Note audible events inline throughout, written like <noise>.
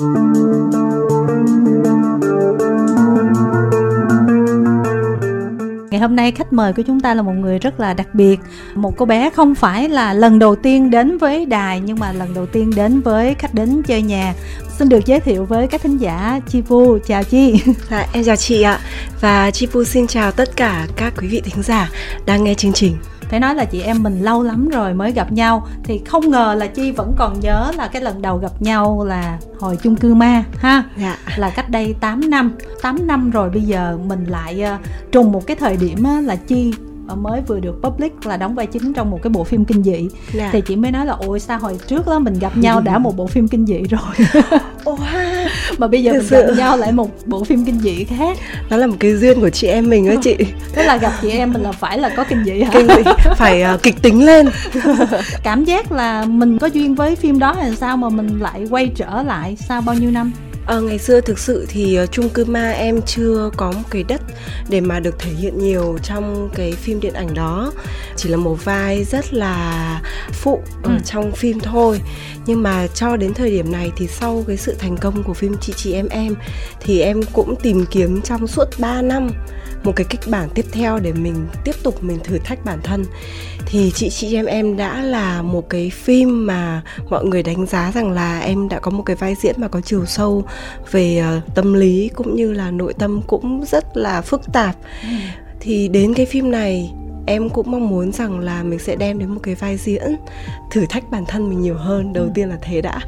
Ngày hôm nay khách mời của chúng ta là một người rất là đặc biệt. Một cô bé không phải là lần đầu tiên đến với đài Nhưng mà lần đầu tiên đến với khách đến chơi nhà. Xin được giới thiệu với các thính giả Chi Pu, chào Chi. À, em chào chị ạ. Và Chi Pu xin chào tất cả các quý vị thính giả đang nghe chương trình phải nói là chị em mình lâu lắm rồi mới gặp nhau. Thì không ngờ là chi vẫn còn nhớ là cái lần đầu gặp nhau là hồi chung cư ma ha? Dạ. là cách đây 8 năm. 8 năm rồi bây giờ mình lại uh, trùng một cái thời điểm uh, là chi mới vừa được public là đóng vai chính trong một cái bộ phim kinh dị. Yeah. Dạ. thì chị mới nói là ôi sao hồi trước đó mình gặp nhau đã một bộ phim kinh dị rồi. <laughs> Mà bây giờ Thật mình sự. gặp nhau lại một bộ phim kinh dị khác. Đó là một cái duyên của chị em mình đó chị. <laughs> Tức là gặp chị em mình là phải là có kinh dị hả? Kinh dị. Phải uh, kịch tính lên. <laughs> Cảm giác là mình có duyên với phim đó là sao mà mình lại quay trở lại sau bao nhiêu năm À, ngày xưa thực sự thì uh, chung cư ma em chưa có một cái đất để mà được thể hiện nhiều trong cái phim điện ảnh đó. Chỉ là một vai rất là phụ ở ừ. trong phim thôi. Nhưng mà cho đến thời điểm này thì sau cái sự thành công của phim chị chị em em thì em cũng tìm kiếm trong suốt 3 năm một cái kịch bản tiếp theo để mình tiếp tục mình thử thách bản thân thì chị chị em em đã là một cái phim mà mọi người đánh giá rằng là em đã có một cái vai diễn mà có chiều sâu về uh, tâm lý cũng như là nội tâm cũng rất là phức tạp ừ. thì đến cái phim này em cũng mong muốn rằng là mình sẽ đem đến một cái vai diễn thử thách bản thân mình nhiều hơn đầu ừ. tiên là thế đã.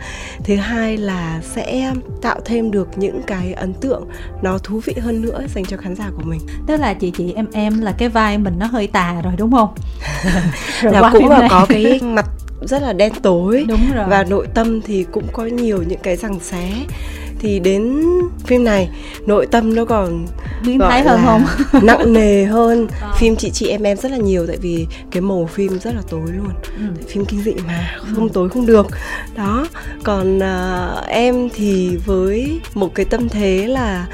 Thứ hai là sẽ tạo thêm được những cái ấn tượng nó thú vị hơn nữa dành cho khán giả của mình. Tức là chị chị em em là cái vai mình nó hơi tà rồi đúng không? <laughs> Rồi là cũng là có cái mặt rất là đen tối đúng rồi. và nội tâm thì cũng có nhiều những cái rằng xé thì đến phim này nội tâm nó còn biến thái hơn không nặng nề hơn à. phim chị chị em em rất là nhiều tại vì cái màu phim rất là tối luôn ừ. phim kinh dị mà không ừ. tối không được đó còn uh, em thì với một cái tâm thế là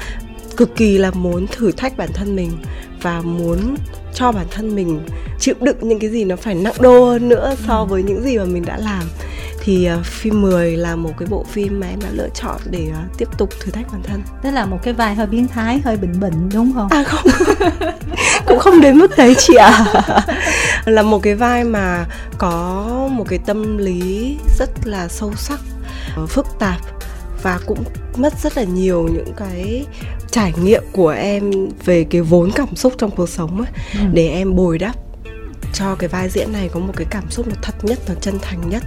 cực kỳ là muốn thử thách bản thân mình và muốn cho bản thân mình chịu đựng những cái gì nó phải nặng đô hơn nữa so ừ. với những gì mà mình đã làm thì uh, phim 10 là một cái bộ phim mà em đã lựa chọn để uh, tiếp tục thử thách bản thân. Tức là một cái vai hơi biến thái, hơi bệnh bệnh đúng không? À không. <laughs> Cũng không đến mức đấy chị ạ. À. <laughs> là một cái vai mà có một cái tâm lý rất là sâu sắc, phức tạp và cũng mất rất là nhiều những cái trải nghiệm của em về cái vốn cảm xúc trong cuộc sống ấy ừ. để em bồi đắp cho cái vai diễn này có một cái cảm xúc nó thật nhất nó chân thành nhất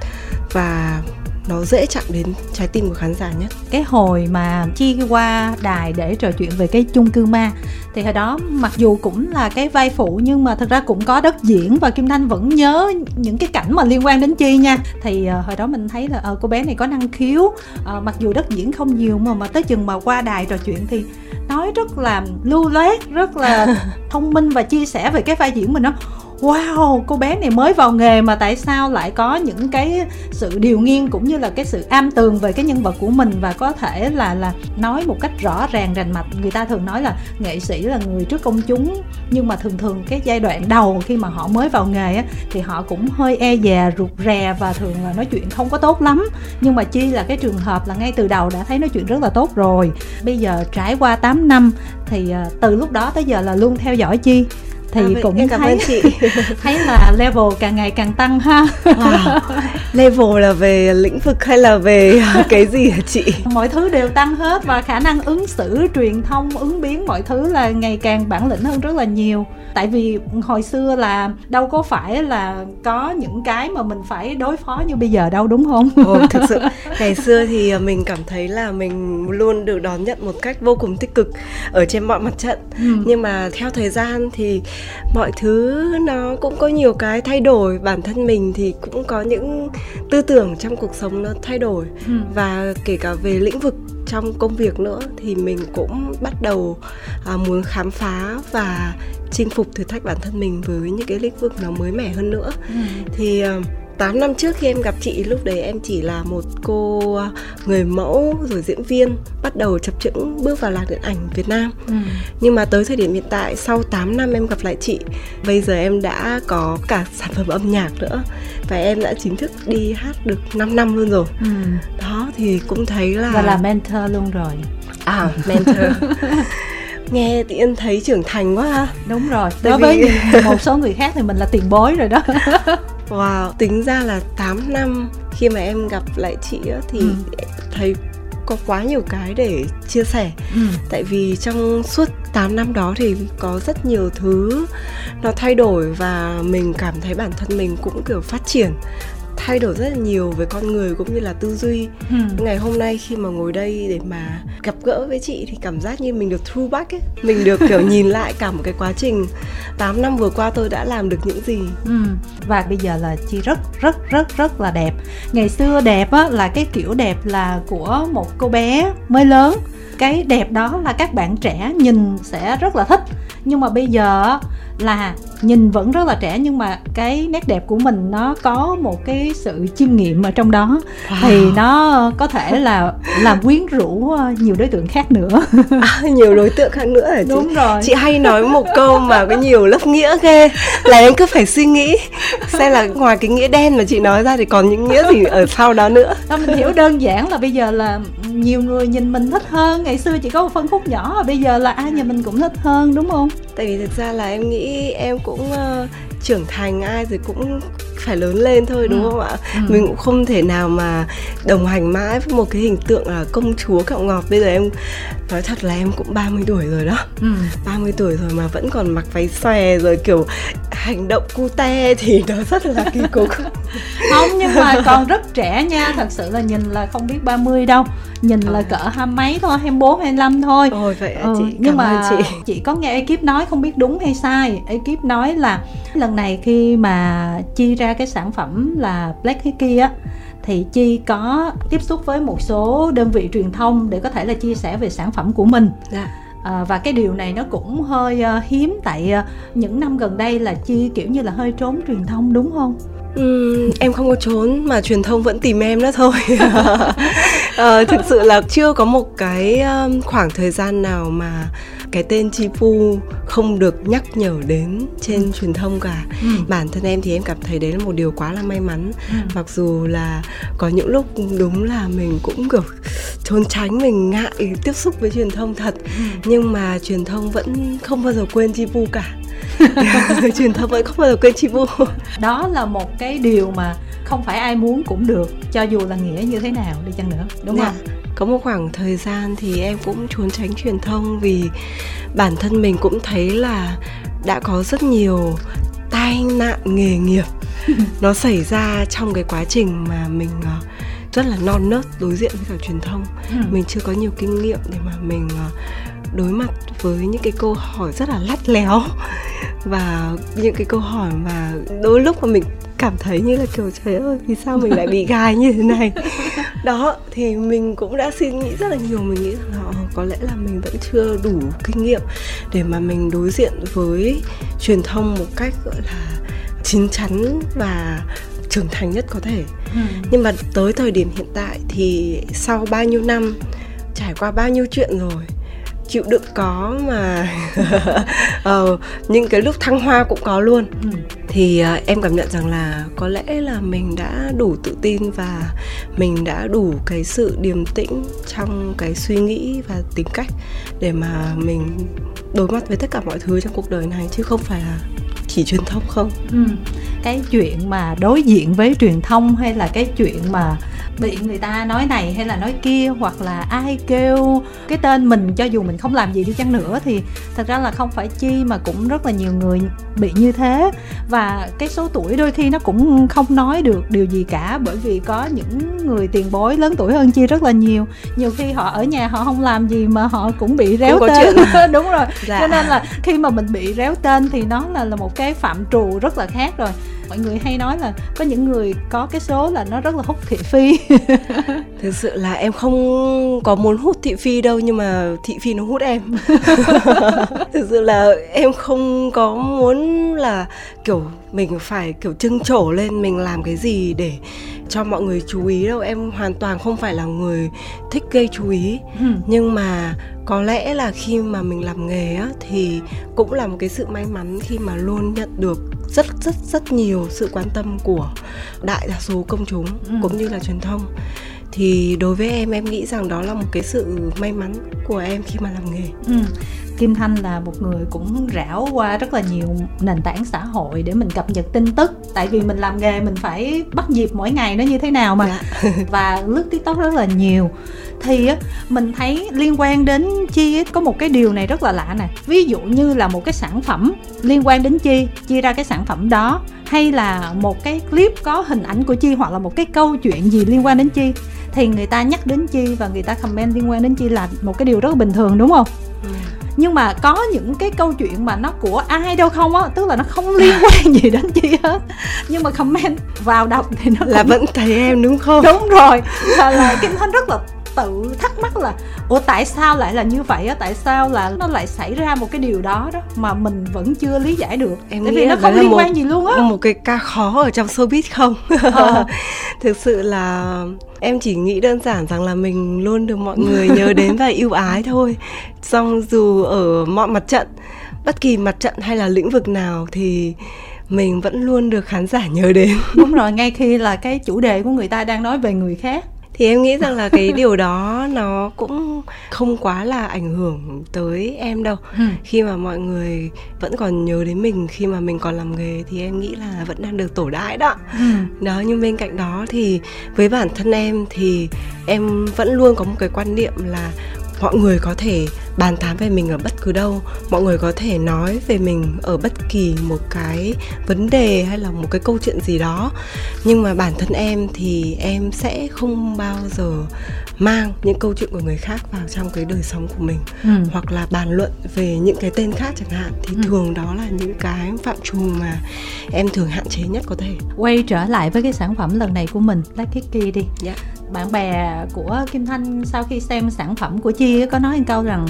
và nó dễ chạm đến trái tim của khán giả nhất. Cái hồi mà chi qua đài để trò chuyện về cái chung cư ma thì hồi đó mặc dù cũng là cái vai phụ nhưng mà thật ra cũng có đất diễn và kim thanh vẫn nhớ những cái cảnh mà liên quan đến chi nha. Thì uh, hồi đó mình thấy là uh, cô bé này có năng khiếu uh, mặc dù đất diễn không nhiều mà mà tới chừng mà qua đài trò chuyện thì nói rất là lưu loát rất là <laughs> thông minh và chia sẻ về cái vai diễn mình nó wow cô bé này mới vào nghề mà tại sao lại có những cái sự điều nghiên cũng như là cái sự am tường về cái nhân vật của mình và có thể là là nói một cách rõ ràng rành mạch. Người ta thường nói là nghệ sĩ là người trước công chúng nhưng mà thường thường cái giai đoạn đầu khi mà họ mới vào nghề á, thì họ cũng hơi e dè rụt rè và thường là nói chuyện không có tốt lắm. Nhưng mà chi là cái trường hợp là ngay từ đầu đã thấy nói chuyện rất là tốt rồi. Bây giờ trải qua 8 năm thì ờ, từ lúc đó tới giờ là luôn theo dõi chi thì à, cũng cảm thấy chị. <laughs> thấy là level càng ngày càng tăng ha. Wow. <laughs> level là về lĩnh vực hay là về <laughs> cái gì hả chị? Mọi thứ đều tăng hết và khả năng ứng xử truyền thông ứng biến mọi thứ là ngày càng bản lĩnh hơn rất là nhiều. Tại vì hồi xưa là đâu có phải là có những cái mà mình phải đối phó như bây giờ đâu đúng không? Ồ, thực sự. Ngày xưa thì mình cảm thấy là mình luôn được đón nhận một cách vô cùng tích cực ở trên mọi mặt trận. Ừ. nhưng mà theo thời gian thì mọi thứ nó cũng có nhiều cái thay đổi bản thân mình thì cũng có những tư tưởng trong cuộc sống nó thay đổi ừ. và kể cả về lĩnh vực trong công việc nữa thì mình cũng bắt đầu à, muốn khám phá và chinh phục thử thách bản thân mình với những cái lĩnh vực nó mới mẻ hơn nữa ừ. thì à, 8 năm trước khi em gặp chị lúc đấy em chỉ là một cô à, người mẫu rồi diễn viên bắt đầu chập chững bước vào làng điện ảnh Việt Nam. Ừ. nhưng mà tới thời điểm hiện tại sau 8 năm em gặp lại chị bây giờ em đã có cả sản phẩm âm nhạc nữa và em đã chính thức đi hát được 5 năm luôn rồi. Ừ. đó thì cũng thấy là và là mentor luôn rồi. À mentor. <laughs> Nghe thì em thấy trưởng thành quá ha. Đúng rồi Tại đối vì... với một số người khác thì mình là tiền bối rồi đó <laughs> wow tính ra là 8 năm khi mà em gặp lại chị á, thì ừ. thấy có quá nhiều cái để chia sẻ ừ. tại vì trong suốt 8 năm đó thì có rất nhiều thứ nó thay đổi và mình cảm thấy bản thân mình cũng kiểu phát triển thay đổi rất là nhiều về con người cũng như là tư duy. Ừ. ngày hôm nay khi mà ngồi đây để mà gặp gỡ với chị thì cảm giác như mình được thu back ấy. Mình được kiểu <laughs> nhìn lại cả một cái quá trình. 8 năm vừa qua tôi đã làm được những gì. Ừ. và bây giờ là chị rất rất rất rất là đẹp. Ngày xưa đẹp á là cái kiểu đẹp là của một cô bé mới lớn. Cái đẹp đó là các bạn trẻ nhìn sẽ rất là thích. Nhưng mà bây giờ là nhìn vẫn rất là trẻ nhưng mà cái nét đẹp của mình nó có một cái sự chiêm nghiệm ở trong đó. Wow. thì nó có thể là làm quyến rũ ờ, nhiều đối tượng khác nữa. À, nhiều đối tượng khác nữa hả chị? đúng rồi. Chị hay nói một câu mà có nhiều lớp nghĩa ghê. Là em cứ phải suy nghĩ xem là ngoài cái nghĩa đen mà chị nói ra thì còn những nghĩa gì ở sau đó nữa. Đó, mình hiểu đơn giản là bây giờ là nhiều người nhìn mình thích hơn. Ngày xưa chỉ có một phân khúc nhỏ bây giờ là ai nhà mình cũng thích hơn đúng không? Tại vì thực ra là em nghĩ em cũng uh, trưởng thành ai rồi cũng phải lớn lên thôi đúng ừ. không ạ ừ. mình cũng không thể nào mà đồng hành mãi với một cái hình tượng là công chúa cạo ngọt bây giờ em nói thật là em cũng 30 tuổi rồi đó ừ. 30 tuổi rồi mà vẫn còn mặc váy xòe rồi kiểu hành động cute thì nó rất là kỳ cục <laughs> không nhưng mà còn rất trẻ nha thật sự là nhìn là không biết 30 đâu nhìn à. là cỡ hai mấy thôi 24 25 thôi ôi vậy ừ, chị nhưng mà chị. <laughs> chị có nghe ekip nói không biết đúng hay sai ekip nói là lần này khi mà chi ra cái sản phẩm là Black Hickey á thì chi có tiếp xúc với một số đơn vị truyền thông để có thể là chia sẻ về sản phẩm của mình yeah. Dạ. À, và cái điều này nó cũng hơi uh, hiếm tại uh, những năm gần đây là chi kiểu như là hơi trốn truyền thông đúng không Ừ, em không có trốn mà truyền thông vẫn tìm em đó thôi à, <laughs> thực sự là chưa có một cái khoảng thời gian nào mà cái tên Chi Pu không được nhắc nhở đến trên ừ. truyền thông cả ừ. bản thân em thì em cảm thấy đấy là một điều quá là may mắn ừ. mặc dù là có những lúc đúng là mình cũng kiểu trốn tránh mình ngại tiếp xúc với truyền thông thật ừ. nhưng mà truyền thông vẫn không bao giờ quên Chi Pu cả <laughs> truyền thông vẫn không bao giờ quên Chi Pu đó là một cái điều mà không phải ai muốn cũng được cho dù là nghĩa như thế nào đi chăng nữa đúng dạ. không có một khoảng thời gian thì em cũng trốn tránh truyền thông vì bản thân mình cũng thấy là đã có rất nhiều tai nạn nghề nghiệp <laughs> nó xảy ra trong cái quá trình mà mình ờ, rất là non nớt đối diện với cả truyền thông ừ. mình chưa có nhiều kinh nghiệm để mà mình ờ, đối mặt với những cái câu hỏi rất là lắt léo và những cái câu hỏi mà đôi lúc mà mình cảm thấy như là kiểu trời ơi vì sao mình lại bị <laughs> gai như thế này đó thì mình cũng đã suy nghĩ rất là nhiều mình nghĩ rằng là ờ, có lẽ là mình vẫn chưa đủ kinh nghiệm để mà mình đối diện với truyền thông một cách gọi là chín chắn và trưởng thành nhất có thể ừ. nhưng mà tới thời điểm hiện tại thì sau bao nhiêu năm trải qua bao nhiêu chuyện rồi chịu đựng có mà uh, <laughs> những cái lúc thăng hoa cũng có luôn ừ. thì uh, em cảm nhận rằng là có lẽ là mình đã đủ tự tin và mình đã đủ cái sự điềm tĩnh trong cái suy nghĩ và tính cách để mà mình đối mặt với tất cả mọi thứ trong cuộc đời này chứ không phải là chỉ truyền thông không? Ừ. cái chuyện mà đối diện với truyền thông hay là cái chuyện mà bị người ta nói này hay là nói kia hoặc là ai kêu cái tên mình cho dù mình không làm gì đi chăng nữa thì thật ra là không phải chi mà cũng rất là nhiều người bị như thế. Và cái số tuổi đôi khi nó cũng không nói được điều gì cả bởi vì có những người tiền bối lớn tuổi hơn chi rất là nhiều. Nhiều khi họ ở nhà họ không làm gì mà họ cũng bị réo cũng tên. <laughs> đúng rồi. Dạ. cho nên là khi mà mình bị réo tên thì nó là là một cái phạm trù rất là khác rồi. Mọi người hay nói là có những người có cái số là nó rất là hút thị phi. <laughs> Thực sự là em không có muốn hút thị phi đâu nhưng mà thị phi nó hút em. <laughs> <laughs> Thực sự là em không có muốn là kiểu mình phải kiểu trưng trổ lên mình làm cái gì để cho mọi người chú ý đâu em hoàn toàn không phải là người thích gây chú ý ừ. nhưng mà có lẽ là khi mà mình làm nghề á thì cũng là một cái sự may mắn khi mà luôn nhận được rất rất rất nhiều sự quan tâm của đại đa số công chúng ừ. cũng như là truyền thông thì đối với em em nghĩ rằng đó là một cái sự may mắn của em khi mà làm nghề ừ. Kim Thanh là một người cũng rảo qua rất là nhiều nền tảng xã hội để mình cập nhật tin tức. Tại vì mình làm nghề mình phải bắt nhịp mỗi ngày nó như thế nào mà. Dạ. <laughs> và lướt tiktok rất là nhiều. Thì mình thấy liên quan đến chi có một cái điều này rất là lạ nè. Ví dụ như là một cái sản phẩm liên quan đến chi chia ra cái sản phẩm đó hay là một cái clip có hình ảnh của chi hoặc là một cái câu chuyện gì liên quan đến chi thì người ta nhắc đến chi và người ta comment liên quan đến chi là một cái điều rất là bình thường đúng không? Ừ. nhưng mà có những cái câu chuyện mà nó của ai đâu không á tức là nó không liên quan <laughs> gì đến chi hết. Nhưng mà comment vào đọc thì nó là cũng... vẫn thấy em đúng không? Đúng rồi. Là, là kim thanh rất là tự thắc mắc là ủa tại sao lại là như vậy á? Tại sao là nó lại xảy ra một cái điều đó đó mà mình vẫn chưa lý giải được? Em tại vì nó không liên quan một, gì luôn á. một cái ca khó ở trong showbiz không? Ờ. <laughs> thực sự là em chỉ nghĩ đơn giản rằng là mình luôn được mọi người nhớ đến và yêu ái thôi. Xong dù ở mọi mặt trận bất kỳ mặt trận hay là lĩnh vực nào thì mình vẫn luôn được khán giả nhớ đến. Đúng rồi ngay khi là cái chủ đề của người ta đang nói về người khác thì em nghĩ rằng là cái điều đó nó cũng không quá là ảnh hưởng tới em đâu ừ. khi mà mọi người vẫn còn nhớ đến mình khi mà mình còn làm nghề thì em nghĩ là vẫn đang được tổ đãi đó ừ. đó nhưng bên cạnh đó thì với bản thân em thì em vẫn luôn có một cái quan niệm là mọi người có thể bàn tán về mình ở bất cứ đâu. Mọi người có thể nói về mình ở bất kỳ một cái vấn đề hay là một cái câu chuyện gì đó. Nhưng mà bản thân em thì em sẽ không bao giờ mang những câu chuyện của người khác vào trong cái đời sống của mình. Ừ. hoặc là bàn luận về những cái tên khác chẳng hạn. Thì ừ. thường đó là những cái phạm trù mà em thường hạn chế nhất có thể. Quay trở lại với cái sản phẩm lần này của mình Black Kiki đi. Yeah dạ bạn bè của Kim Thanh sau khi xem sản phẩm của Chi có nói một câu rằng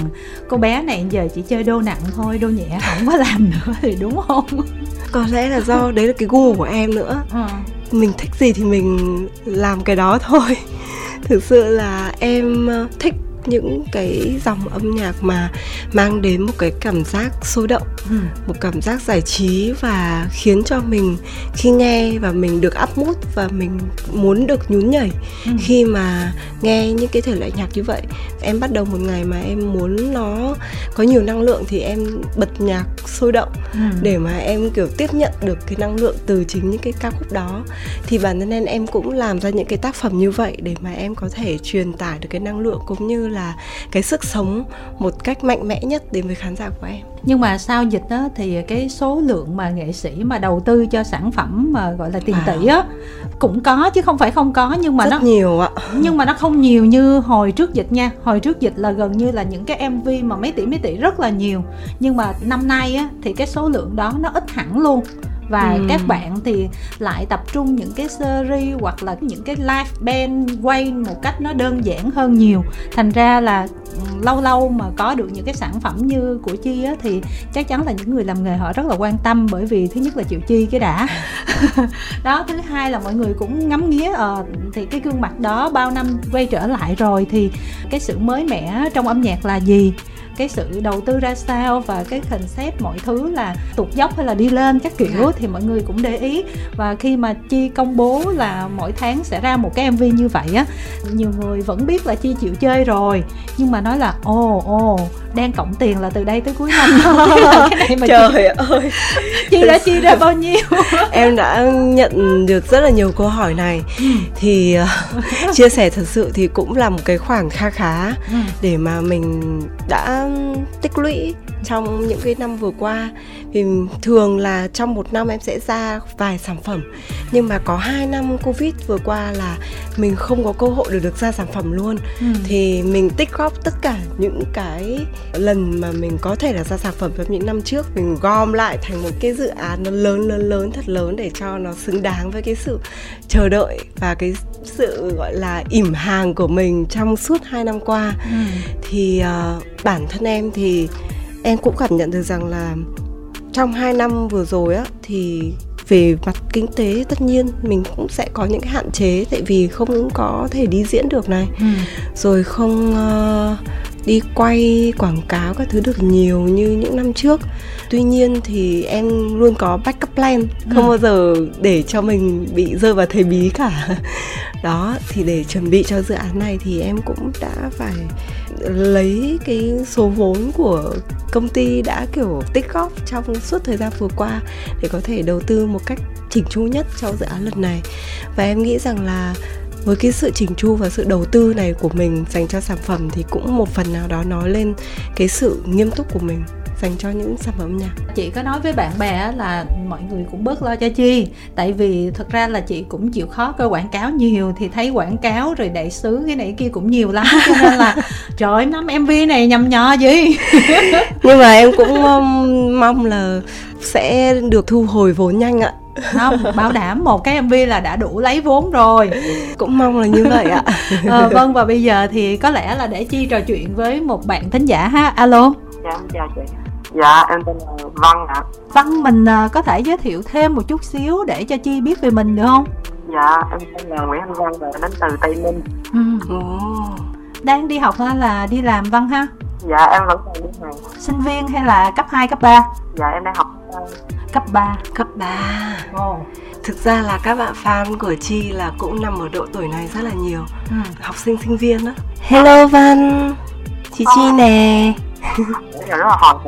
cô bé này giờ chỉ chơi đô nặng thôi đô nhẹ không có làm <laughs> nữa thì đúng không? Có lẽ là do đấy là cái gu của em nữa. Ừ. mình thích gì thì mình làm cái đó thôi. <laughs> Thực sự là em ờ, thích những cái dòng âm nhạc mà mang đến một cái cảm giác sôi động ừ. một cảm giác giải trí và khiến cho mình khi nghe và mình được up mood và mình muốn được nhún nhảy ừ. khi mà nghe những cái thể loại nhạc như vậy em bắt đầu một ngày mà em muốn nó có nhiều năng lượng thì em bật nhạc sôi động ừ. để mà em kiểu tiếp nhận được cái năng lượng từ chính những cái ca khúc đó thì bản thân em em cũng làm ra những cái tác phẩm như vậy để mà em có thể truyền tải được cái năng lượng cũng như là cái sức sống một cách mạnh mẽ nhất đến với khán giả của em. Nhưng mà sau dịch đó thì cái số lượng mà nghệ sĩ mà đầu tư cho sản phẩm mà gọi là tiền tỷ á cũng có chứ không phải không có nhưng mà Rất nó nhiều ạ. nhưng mà nó không nhiều như hồi trước dịch nha. Hồi trước dịch là gần như là những cái mv mà mấy tỷ mấy tỷ rất là nhiều. Nhưng mà năm nay á thì cái số lượng đó nó ít hẳn luôn. Và ừ. các bạn thì lại tập trung những cái series hoặc là những cái live band quay một cách nó đơn giản hơn nhiều. Thành ra là ừ, lâu lâu mà có được những cái sản phẩm như của chi á thì chắc chắn là những người làm nghề họ rất là quan tâm bởi vì thứ nhất là chịu chi cái đã. <laughs> Đó thứ hai là mọi người cũng ngắm nghía ờ thì cái gương mặt đó bao năm quay trở lại rồi thì cái sự mới mẻ trong âm nhạc là gì? Cái sự đầu tư ra sao và cái concept mọi thứ là tụt dốc hay là đi lên các kiểu. Dạ. thì mọi người cũng để ý và khi mà chi công bố là mỗi tháng sẽ ra một cái mv như vậy á nhiều người vẫn biết là chi chịu chơi rồi nhưng mà nói là ồ ồ đang cộng tiền là từ đây tới cuối năm <laughs> cái này mà trời chị, ơi chị đã chi ra bao nhiêu <laughs> em đã nhận được rất là nhiều câu hỏi này ừ. thì uh, <laughs> chia sẻ thật sự thì cũng là một cái khoảng kha khá ừ. để mà mình đã tích lũy trong những cái năm vừa qua thì thường là trong một năm em sẽ ra vài sản phẩm nhưng mà có hai năm covid vừa qua là mình không có cơ hội để được ra sản phẩm luôn ừ. thì mình tích góp tất cả những cái lần mà mình có thể là ra sản phẩm trong những năm trước mình gom lại thành một cái dự án nó lớn lớn lớn thật lớn để cho nó xứng đáng với cái sự chờ đợi và cái sự gọi là ỉm hàng của mình trong suốt hai năm qua ừ. thì uh, bản thân em thì em cũng cảm nhận được rằng là trong hai năm vừa rồi á thì về mặt kinh tế tất nhiên mình cũng sẽ có những cái hạn chế tại vì không có thể đi diễn được này ừ. rồi không uh, đi quay quảng cáo các thứ được nhiều như những năm trước tuy nhiên thì em luôn có backup plan không ừ. bao giờ để cho mình bị rơi vào thế bí cả <laughs> đó thì để chuẩn bị cho dự án này thì em cũng đã phải lấy cái số vốn của công ty đã, kiểu, tích góp trong suốt thời gian vừa qua để có thể đầu tư một cách chỉnh chu nhất cho dự án lần này. Và em nghĩ rằng là với cái sự chỉnh chu và sự đầu tư này của mình dành cho sản phẩm thì cũng một phần nào đó nói lên cái sự nghiêm túc của mình dành cho những sản phẩm âm nhạc? Chị có nói với bạn bè là mọi người cũng bớt lo cho chi. Tại vì thật ra là chị cũng chịu khó coi quảng cáo nhiều thì thấy quảng cáo rồi đại sứ cái này kia cũng nhiều lắm. Cho nên là <laughs> trời năm mv này nhầm nhò gì <laughs> nhưng mà em cũng mong, mong là sẽ được thu hồi vốn nhanh ạ. Không bảo đảm một cái mv là đã đủ lấy vốn rồi. Cũng mong là như vậy ạ. À, <laughs> vâng và bây giờ thì có lẽ là để chi trò chuyện với một bạn thính giả ha. Alo. Dạ chào chị dạ em tên là văn ạ. Văn mình uh, có thể giới thiệu thêm một chút xíu để cho chi biết về mình được không? Dạ em tên là nguyễn anh văn và đến từ tây ninh. Ừ. đang đi học hay là đi làm văn ha? Dạ em vẫn còn đi học. Sinh viên hay là cấp 2, cấp 3 dạ em đang học cấp 3 cấp 3 oh. thực ra là các bạn fan của chi là cũng nằm ở độ tuổi này rất là nhiều. Ừ. học sinh sinh viên đó hello văn. Chị chi nè. Rất là hộp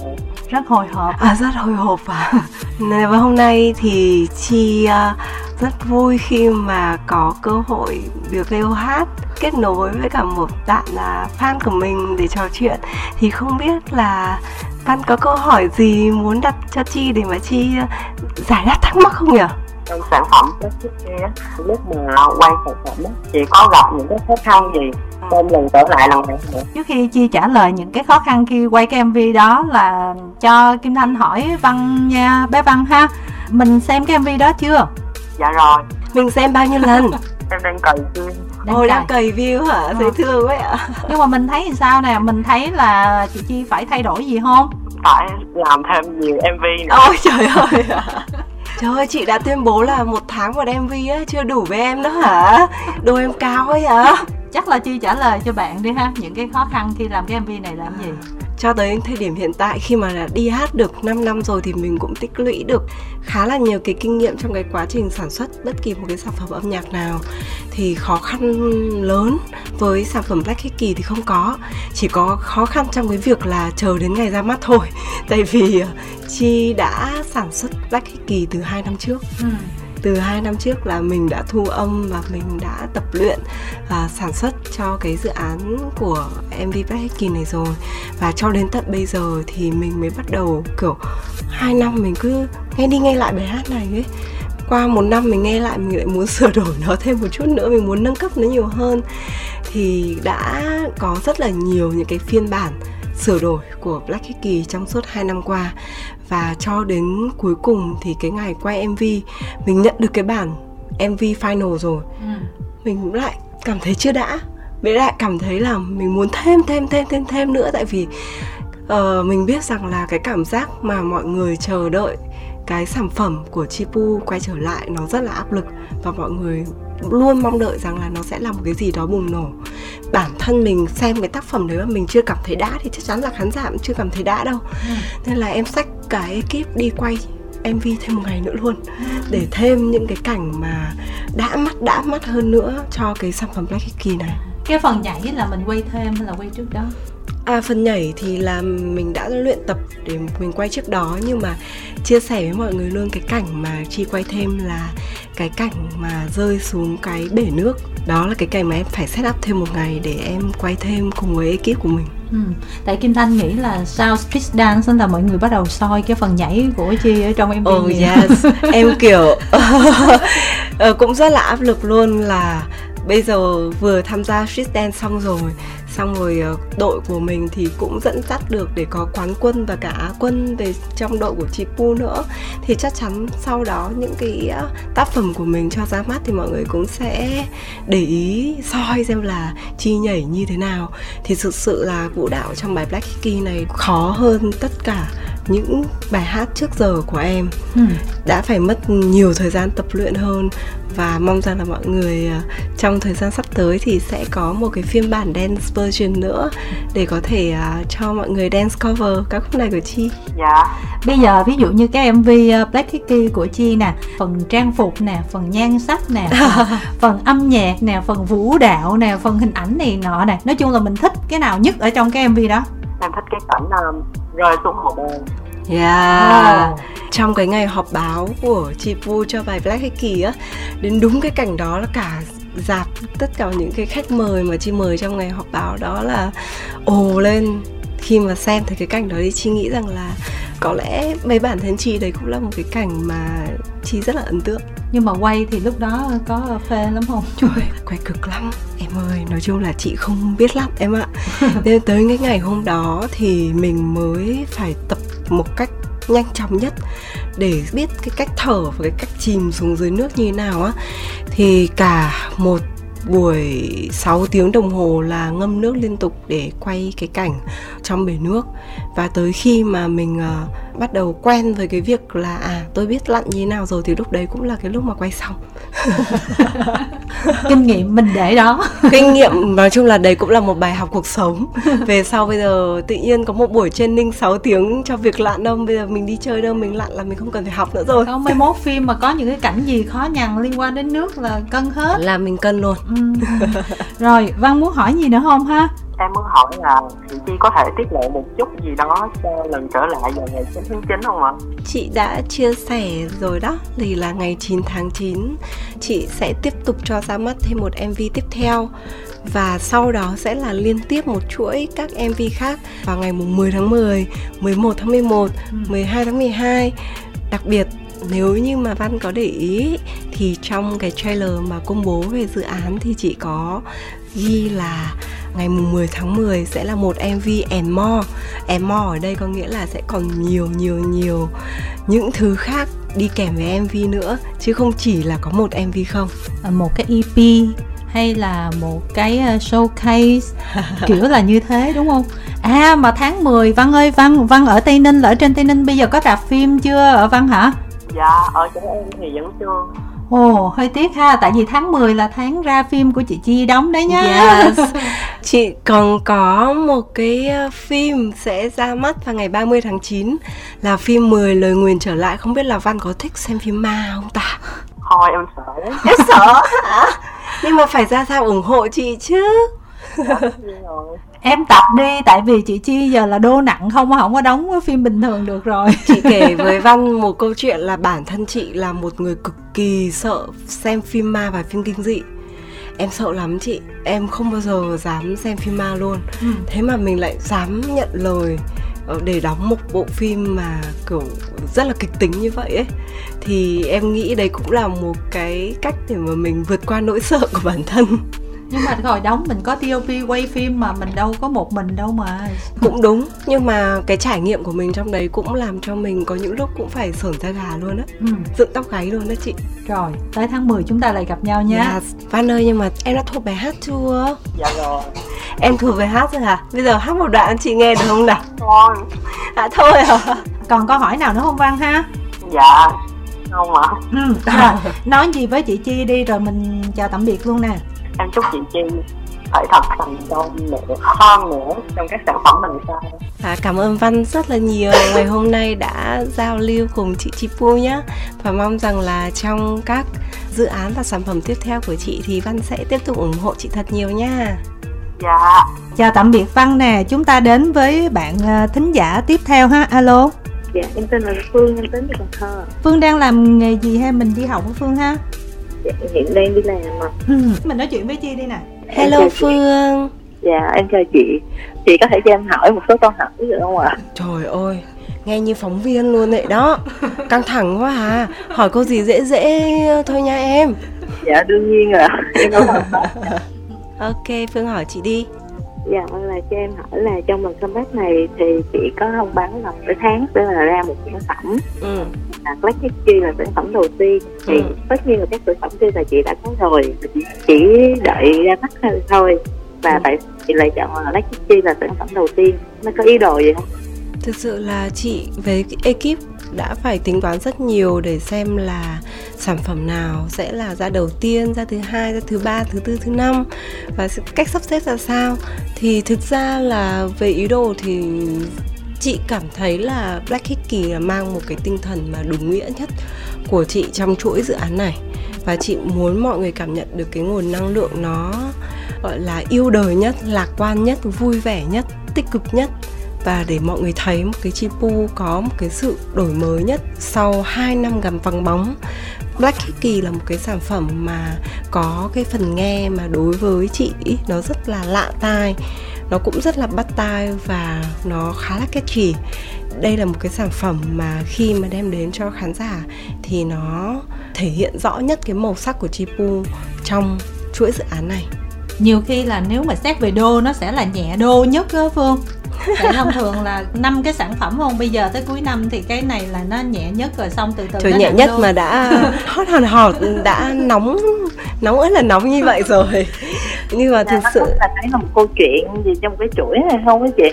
rất hồi hộp. À rất hồi hộp à. <laughs> Và hôm nay thì chi uh, rất vui khi mà có cơ hội được leo hát kết nối với cả một bạn là fan của mình để trò chuyện. Thì không biết là fan có câu hỏi gì muốn đặt cho chi để mà chi à, giải đáp thắc mắc không nhỉ? Trong sản phẩm cái thiết kế lúc mà quay sản phẩm chị có gặp những cái khó khăn gì trong lần trở lại lần này trước khi chi trả lời những cái khó khăn khi quay cái mv đó là cho kim thanh hỏi văn nha bé văn ha mình xem cái mv đó chưa? Dạ rồi. Mình xem bao nhiêu lần? <laughs> Em đang cày view. Đang Ôi đang cày. view hả? Thấy thương quá ạ. <laughs> Nhưng mà mình thấy thì sao nè? Mình thấy là chị Chi phải thay đổi gì không? Phải làm thêm nhiều MV nữa. Ôi trời ơi <laughs> Trời ơi, chị đã tuyên bố là một tháng một MV á, chưa đủ với em đó hả? Đồ em cao ấy hả? Chắc là Chi trả lời cho bạn đi ha, những cái khó khăn khi làm cái MV này làm gì? Cho tới thời điểm hiện tại, khi mà đi hát được 5 năm rồi thì mình cũng tích lũy được khá là nhiều cái kinh nghiệm trong cái quá trình sản xuất bất kỳ một cái sản phẩm âm nhạc nào. Thì khó khăn lớn với sản phẩm Black Hickey thì không có. Chỉ có khó khăn trong cái việc là chờ đến ngày ra mắt thôi. <laughs> Tại vì ờ, chi đã sản xuất Black Hickey từ hai năm trước. Ừ từ hai năm trước là mình đã thu âm và mình đã tập luyện và sản xuất cho cái dự án của MV Black này rồi. Và cho đến tận bây giờ thì mình mới bắt đầu, kiểu, hai năm mình cứ nghe đi nghe lại bài hát này ấy. Qua một năm mình nghe lại mình lại muốn <laughs> sửa đổi nó thêm một chút nữa, mình muốn nâng cấp nó nhiều hơn. Thì đã có rất là nhiều những cái phiên bản sửa đổi của Black Hickey trong suốt 2 năm qua và cho đến cuối cùng thì cái ngày quay MV mình nhận được cái bản MV final rồi. Ừ. mình lại cảm thấy chưa đã. Mình lại cảm thấy là mình muốn thêm thêm thêm thêm thêm nữa. Tại vì uh, mình biết rằng là cái cảm giác mà mọi người chờ đợi cái sản phẩm của Chipu quay trở lại nó rất là áp lực và mọi người luôn mong đợi rằng là nó sẽ là một cái gì đó bùng nổ. Bản thân mình xem cái tác phẩm đấy mà mình chưa cảm thấy đã thì chắc chắn là khán giả cũng chưa cảm thấy đã đâu. Ừ. nên là em xách cái ekip đi quay MV thêm một ngày nữa luôn ừ. để thêm những cái cảnh mà đã mắt đã mắt hơn nữa cho cái sản phẩm Black Hickey này. Cái phần nhảy là mình quay thêm hay là quay trước đó? À phần nhảy thì là mình đã luyện tập để mình quay trước đó. Nhưng mà chia sẻ với mọi người luôn cái cảnh mà chi quay thêm là cái cảnh mà rơi xuống cái bể nước. Đó là cái cảnh mà em phải set up thêm một ngày để em quay thêm cùng với ekip của mình. Ừ. Tại Kim Thanh nghĩ là sau Speed Dance là mọi người bắt đầu soi cái phần nhảy của Chi ở trong MV Oh yes, <laughs> em kiểu <laughs> ờ, cũng rất là áp lực luôn là bây giờ vừa tham gia street dance xong rồi xong rồi ờ, đội của mình thì cũng dẫn dắt được để có quán quân và cả á quân về trong đội của chị Pu nữa. Thì chắc chắn sau đó những cái tác phẩm của mình cho ra mắt thì mọi người cũng sẽ để ý, soi xem là chi nhảy như thế nào. Thì thực sự là vũ đạo trong bài Black Kiki này khó hơn tất cả những bài hát trước giờ của em ừ. đã phải mất nhiều thời gian tập luyện hơn và mong rằng là mọi người à, trong thời gian sắp tới thì sẽ có một cái phiên bản dance version nữa để có thể uh, cho mọi người dance cover các khúc này của Chi. Dạ. Bây giờ ví dụ như cái MV à, Black Hickey của Chi nè, phần trang phục nè, phần nhan sắc nè, <laughs> phần âm nhạc nè, phần vũ đạo nè, phần hình ảnh này nọ nè. Nói chung là mình thích cái nào nhất ở trong cái MV đó? Em thích cái cảnh um, rơi xuống hồ bơi Yeah. Oh. Trong cái ngày họp báo của chị Vu cho bài Black Hickey á Đến đúng cái cảnh đó là cả dạp tất cả những cái khách mời mà chị mời trong ngày họp báo đó là ồ lên khi mà xem thấy cái cảnh đó thì chị nghĩ rằng là có lẽ mấy bản thân chị đấy cũng là một cái cảnh mà chị rất là ấn tượng nhưng mà quay thì lúc đó có phê lắm không? Trời quay cực lắm. Em ơi nói chung là chị không biết lắm em ạ. <laughs> Nên tới cái ngày hôm đó thì mình mới phải tập một cách nhanh chóng nhất để biết cái cách thở và cái cách chìm xuống dưới nước như thế nào á. Thì cả một buổi 6 tiếng đồng hồ là ngâm nước liên tục để quay cái cảnh trong bể nước. Và tới khi mà mình uh, bắt đầu quen với cái việc là à tôi biết lặn như thế nào rồi thì lúc đấy cũng là cái lúc mà quay xong. Kinh nghiệm mình để đó. Kinh nghiệm nói chung là đấy cũng là một bài học cuộc sống. Về sau bây giờ tự nhiên có một buổi training 6 tiếng cho việc lặn đâu bây giờ mình đi chơi đâu mình lặn là mình không cần phải học nữa rồi. Không mấy mốt phim mà có những cái cảnh gì khó nhằn liên quan đến nước là cân hết. Là mình cân luôn. Ừ. rồi văn muốn hỏi gì nữa không ha em muốn hỏi là chị Chi có thể tiết lộ một chút gì đó cho lần trở lại vào ngày 9 tháng 9 không ạ? Chị đã chia sẻ rồi đó Thì là ngày 9 tháng 9 Chị sẽ tiếp tục cho ra mắt thêm một MV tiếp theo và sau đó sẽ là liên tiếp một chuỗi các MV khác vào ngày mùng 10 tháng 10, 11 tháng 11, 12 tháng 12. Đặc biệt nếu như mà Văn có để ý thì trong cái trailer mà công bố về dự án thì chị có ghi là ngày mùng 10 tháng 10 sẽ là một MV and more. And more ở đây có nghĩa là sẽ còn nhiều nhiều nhiều những thứ khác đi kèm với MV nữa chứ không chỉ là có một MV không. Một cái EP hay là một cái ờ, showcase <laughs> kiểu là như thế đúng không à mà tháng 10 văn ơi văn văn ở tây ninh là ở trên tây ninh bây giờ có rạp phim chưa ở văn hả dạ ở chỗ em thì vẫn chưa Ồ, hơi tiếc ha, tại vì tháng 10 là tháng ra phim của chị Chi đóng đấy nhá. Yes. <laughs> chị còn có một cái ờ, phim sẽ ra mắt vào ngày 30 tháng 9 là phim 10 lời nguyền trở lại. Không biết là Văn có thích xem phim ma không ta? Thôi em sợ Em sợ hả? <laughs> Nhưng mà phải ra sao ủng hộ chị chứ. <laughs> Em tập đi tại vì chị chi giờ là đô nặng không không có đóng phim bình thường được rồi. Chị kể <laughs> với văn một câu chuyện là bản thân chị là một người cực kỳ sợ xem phim ma và phim kinh dị. Em sợ lắm chị em không bao giờ dám xem phim ma luôn. Ừ. thế mà mình lại dám nhận lời ờ, để đóng một bộ phim mà kiểu rất là kịch tính như vậy ấy. Thì em nghĩ đấy cũng là một cái cách để mà mình vượt qua nỗi sợ của bản thân nhưng mà rồi đóng mình có TOP quay phim mà mình đâu có một mình đâu mà. Cũng đúng nhưng mà cái trải nghiệm của mình trong đấy cũng làm cho mình có những lúc cũng phải sởn da gà luôn á. Ừ. dựng tóc gáy luôn đó chị. Rồi tới tháng 10 chúng ta lại gặp nhau nhé. Yes. Văn ơi nhưng mà em đã thuộc bài hát chưa? Dạ rồi. Em thuộc bài hát rồi hả? Bây giờ hát một đoạn chị nghe được không nào? Thôi à thôi à còn câu hỏi nào nữa không Văn ha? Dạ không ạ. Ừ, rồi nói gì với chị Chi đi rồi mình chào tạm biệt luôn nè em chúc chị Chi phải thật thành công nữa hơn nữa trong các sản phẩm lần sau à, cảm ơn Văn rất là nhiều. Ngày hôm nay đã giao lưu cùng chị Chi Pu nhé và mong rằng là trong các dự án và sản phẩm tiếp theo của chị thì Văn sẽ tiếp tục ủng hộ chị thật nhiều nha. Dạ. Chào tạm biệt Văn nè. Chúng ta đến với bạn ờ, thính giả tiếp theo ha. Alo. Dạ em tên là Phương em đến từ Cần Thơ Phương đang làm nghề gì hay mình đi học với Phương ha hiện đang đi làm mà. Ừ. mình nói chuyện với chi đi nè. Hello phương. Dạ em chào chị. Chị có thể cho em hỏi một số câu hỏi được không ạ? Trời ơi nghe như phóng viên luôn vậy đó. Căng thẳng quá à. Hỏi câu gì dễ dễ thôi nha em. Dạ đương nhiên rồi em ok phương hỏi chị đi. Dạ là cho em hỏi là trong lần comeback này thì chị có thông báo là mỗi tháng sẽ là ra một sản phẩm? Ừ. là Black History là sản phẩm đầu tiên thì Ừ. tất nhiên là các sản phẩm kia là chị đã có rồi chỉ đợi ra mắt thôi và Ừ. tại chị lại chọn là Black History là sản phẩm đầu tiên nó có ý đồ gì không? Thực sự là chị với ekip đã phải tính toán rất nhiều để xem là sản phẩm nào sẽ là ra đầu tiên, ra thứ hai, ra thứ ba, thứ tư, thứ năm và cách sắp xếp ra sao. Thì thực ra là về ý đồ thì chị cảm thấy là Black Hickey là mang một cái tinh thần mà đúng nghĩa nhất của chị trong chuỗi dự án này. Và chị muốn mọi người cảm nhận được cái nguồn năng lượng nó gọi là yêu đời nhất, lạc quan nhất, vui vẻ nhất, tích cực nhất. Và để mọi người thấy một cái Chipu có một cái sự đổi mới nhất sau 2 năm gầm vắng bóng. Black Hickey là một cái sản phẩm mà có cái phần nghe mà đối với chị ý, nó rất là lạ tai nó cũng rất là bắt tai và nó khá là catchy. Đây là một cái sản phẩm mà khi mà đem đến cho khán giả thì nó thể hiện rõ nhất cái màu sắc của Chipu trong chuỗi dự án này. Nhiều khi là nếu mà xét về đô nó sẽ là nhẹ đô nhất đó phương. Tại thông <laughs> thường là năm cái sản phẩm không bây giờ tới cuối năm thì cái này là nó nhẹ nhất rồi xong từ từ Trời nhẹ nhất đô. mà đã <laughs> hot hòn hot đã nóng nóng ơi là nóng như vậy rồi nhưng mà thực sự là thấy là một câu chuyện gì trong cái chuỗi này không á chị?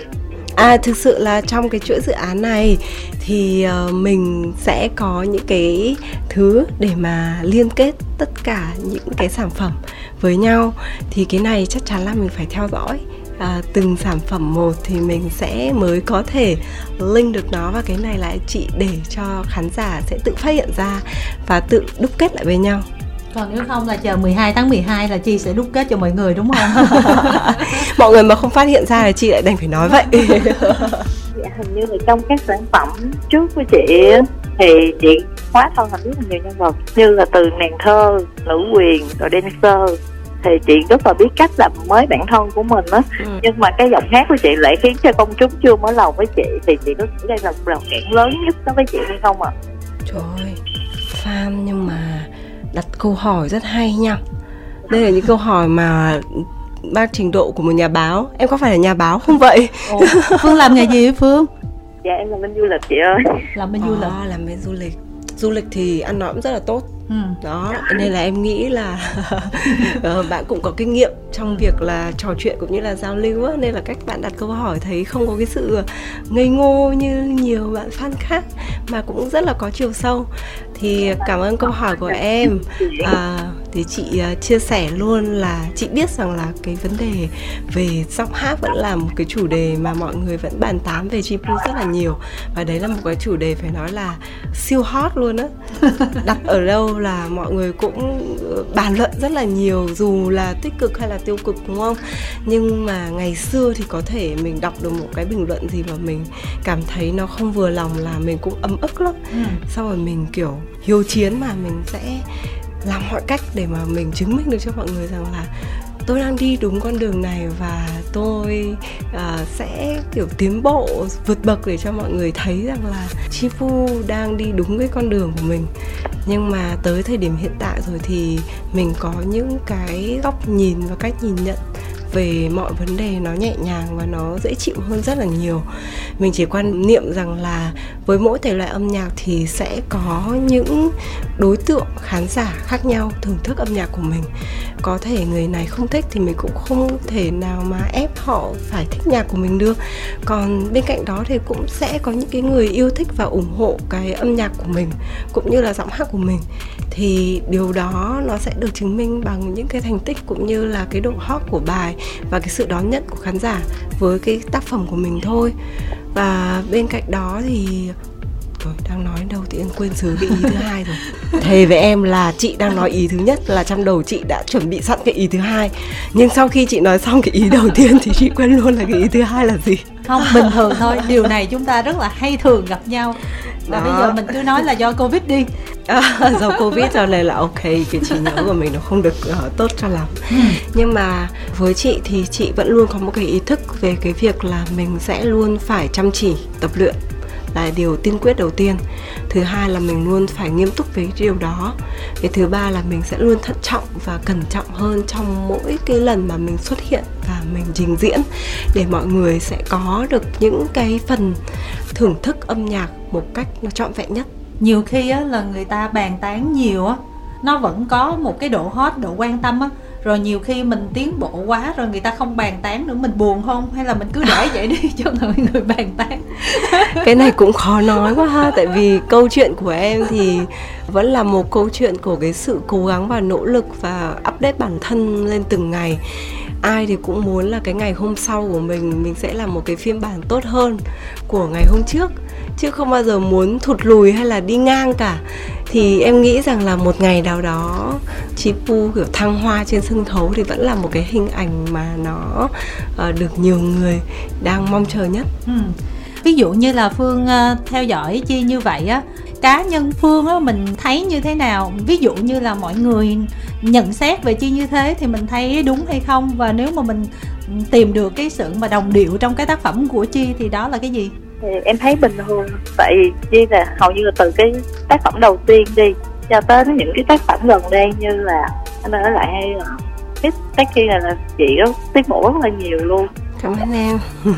à thực sự là trong cái chuỗi dự án này thì ờ, mình sẽ có những cái thứ để mà liên kết tất cả những cái sản phẩm với nhau. Thì cái này chắc chắn là mình phải theo dõi. À, từng sản phẩm một thì mình sẽ mới có thể link được nó và cái này là chị để cho khán giả sẽ tự phát hiện ra và tự đúc kết lại với nhau còn nếu không là chờ 12 tháng 12 là chi sẽ đúc kết cho mọi người đúng không <laughs> mọi người mà không phát hiện ra thì chị lại đành phải nói vậy <laughs> Dạ, hình như là trong các sản phẩm trước của chị thì chị hóa thân thành rất là nhiều nhân vật như là từ nàng thơ, nữ quyền, rồi dancer thì chị rất là biết cách làm mới bản thân của mình á Ừ. nhưng mà cái giọng hát của chị lại khiến cho công chúng chưa mở lòng với chị thì chị có nghĩ đây là một rào cản lớn nhất đối với chị hay không ạ? Trời ơi, fan nhưng mà đặt câu hỏi rất hay nha. Đây là những câu hỏi mà mang trình độ của một nhà báo. Em có phải là nhà báo không vậy? Ồ, phương làm nghề gì phương? Dạ em là bên du lịch chị ơi. Làm bên du lịch. À, làm bên du lịch Du lịch thì ăn nói cũng rất là tốt. Ừ. đó nên là em nghĩ là <laughs> ờ, bạn cũng có kinh nghiệm trong việc là trò chuyện cũng như là giao lưu á nên là cách bạn đặt câu hỏi thấy không có cái sự ngây ngô như nhiều bạn fan khác mà cũng rất là có chiều sâu. Thì cảm ơn câu hỏi của em. À, thì chị à, chia sẻ luôn là chị biết rằng là cái vấn đề về giọng hát vẫn là một cái chủ đề mà mọi người vẫn bàn tán về Chipu rất là nhiều. Và đấy là một cái chủ đề phải nói là siêu hot luôn á. <laughs> Đặt ở đâu là mọi người cũng ờ, bàn luận rất là nhiều dù là tích cực hay là tiêu cực đúng không? Nhưng mà ngày xưa thì có thể mình đọc được một cái bình luận gì mà mình cảm thấy nó không vừa lòng là mình cũng ấm ức lắm. Ừ. sau rồi mình kiểu hiếu chiến mà mình sẽ làm mọi cách để mà mình chứng minh được cho mọi người rằng là tôi đang đi đúng con đường này và tôi uh, sẽ kiểu tiến bộ vượt bậc để cho mọi người thấy rằng là Chifu đang đi đúng cái con đường của mình. Nhưng mà tới thời điểm hiện tại rồi thì mình có những cái góc nhìn và cách nhìn nhận về mọi vấn đề nó nhẹ nhàng và nó dễ chịu hơn rất là nhiều. Mình chỉ quan niệm rằng là với mỗi thể loại âm nhạc thì sẽ có những đối tượng, khán giả khác nhau thưởng thức âm nhạc của mình. Có thể người này không thích thì mình cũng không thể nào mà ép họ phải thích nhạc của mình được. Còn bên cạnh đó thì cũng sẽ có những cái người yêu thích và ủng hộ cái âm nhạc của mình, cũng như là giọng hát của mình thì điều đó nó sẽ được chứng minh bằng những cái thành tích cũng như là cái độ hot của bài và cái sự đón nhận của khán giả với cái tác phẩm của mình thôi. Và bên cạnh đó thì Rồi đang nói đâu thì em quên xứ cái ý thứ hai rồi. <laughs> Thề với em là chị đang nói ý thứ nhất là trong đầu chị đã chuẩn bị sẵn cái ý thứ hai. Nhưng sau khi chị nói xong cái ý đầu <laughs> tiên thì chị quên luôn là cái ý thứ hai là gì. Không bình thường thôi. Điều này chúng ta rất là hay thường gặp nhau. Và Đó. bây giờ mình cứ nói là do covid đi à, <laughs> do covid giờ này là ok cái trí nhớ của mình nó không được ờ, tốt cho lắm. Nhưng mà với chị thì chị vẫn luôn có một cái ý thức về cái việc là mình sẽ luôn phải chăm chỉ tập luyện là điều tiên quyết đầu tiên. Thứ hai là mình luôn phải nghiêm túc với điều đó. Cái thứ ba là mình sẽ luôn thận trọng và cẩn trọng hơn trong mỗi cái lần mà mình xuất hiện và mình trình diễn để mọi người sẽ có được những cái phần thưởng thức âm nhạc một cách nó trọn vẹn nhất nhiều khi á, là người ta bàn tán nhiều á nó vẫn có một cái độ hot độ quan tâm á. Rồi nhiều khi mình tiến bộ quá rồi người ta không bàn tán nữa mình buồn không? Hay là mình cứ để vậy đi <laughs> cho người người bàn tán? <laughs> Cái này cũng khó nói quá ha tại vì câu chuyện của em thì vẫn là một câu chuyện của cái sự cố gắng và nỗ lực và update bản thân lên từng ngày. Ai thì cũng muốn là cái ngày hôm sau của mình mình sẽ là một cái phiên bản tốt hơn của ngày hôm trước chứ không bao giờ muốn thụt lùi hay là đi ngang cả thì em nghĩ rằng là một ngày nào đó chị Pu kiểu thăng hoa trên sân khấu thì vẫn là một cái hình ảnh mà nó uh, được nhiều người đang mong chờ nhất. Ừ. Ví dụ như là Phương uh, theo dõi chi như vậy á, cá nhân Phương á mình thấy như thế nào? Ví dụ như là mọi người nhận xét về chi như thế thì mình thấy đúng hay không và nếu mà mình tìm được cái sự mà đồng điệu trong cái tác phẩm của chi thì đó là cái gì? Thì em thấy bình thường. Tại vì là hầu như là từ cái tác phẩm đầu tiên đi cho tới những cái tác phẩm gần đây như là anh ở lại hay là cái tác kia là, là chị đó tiết mục rất là nhiều luôn. Cảm ơn em. <laughs>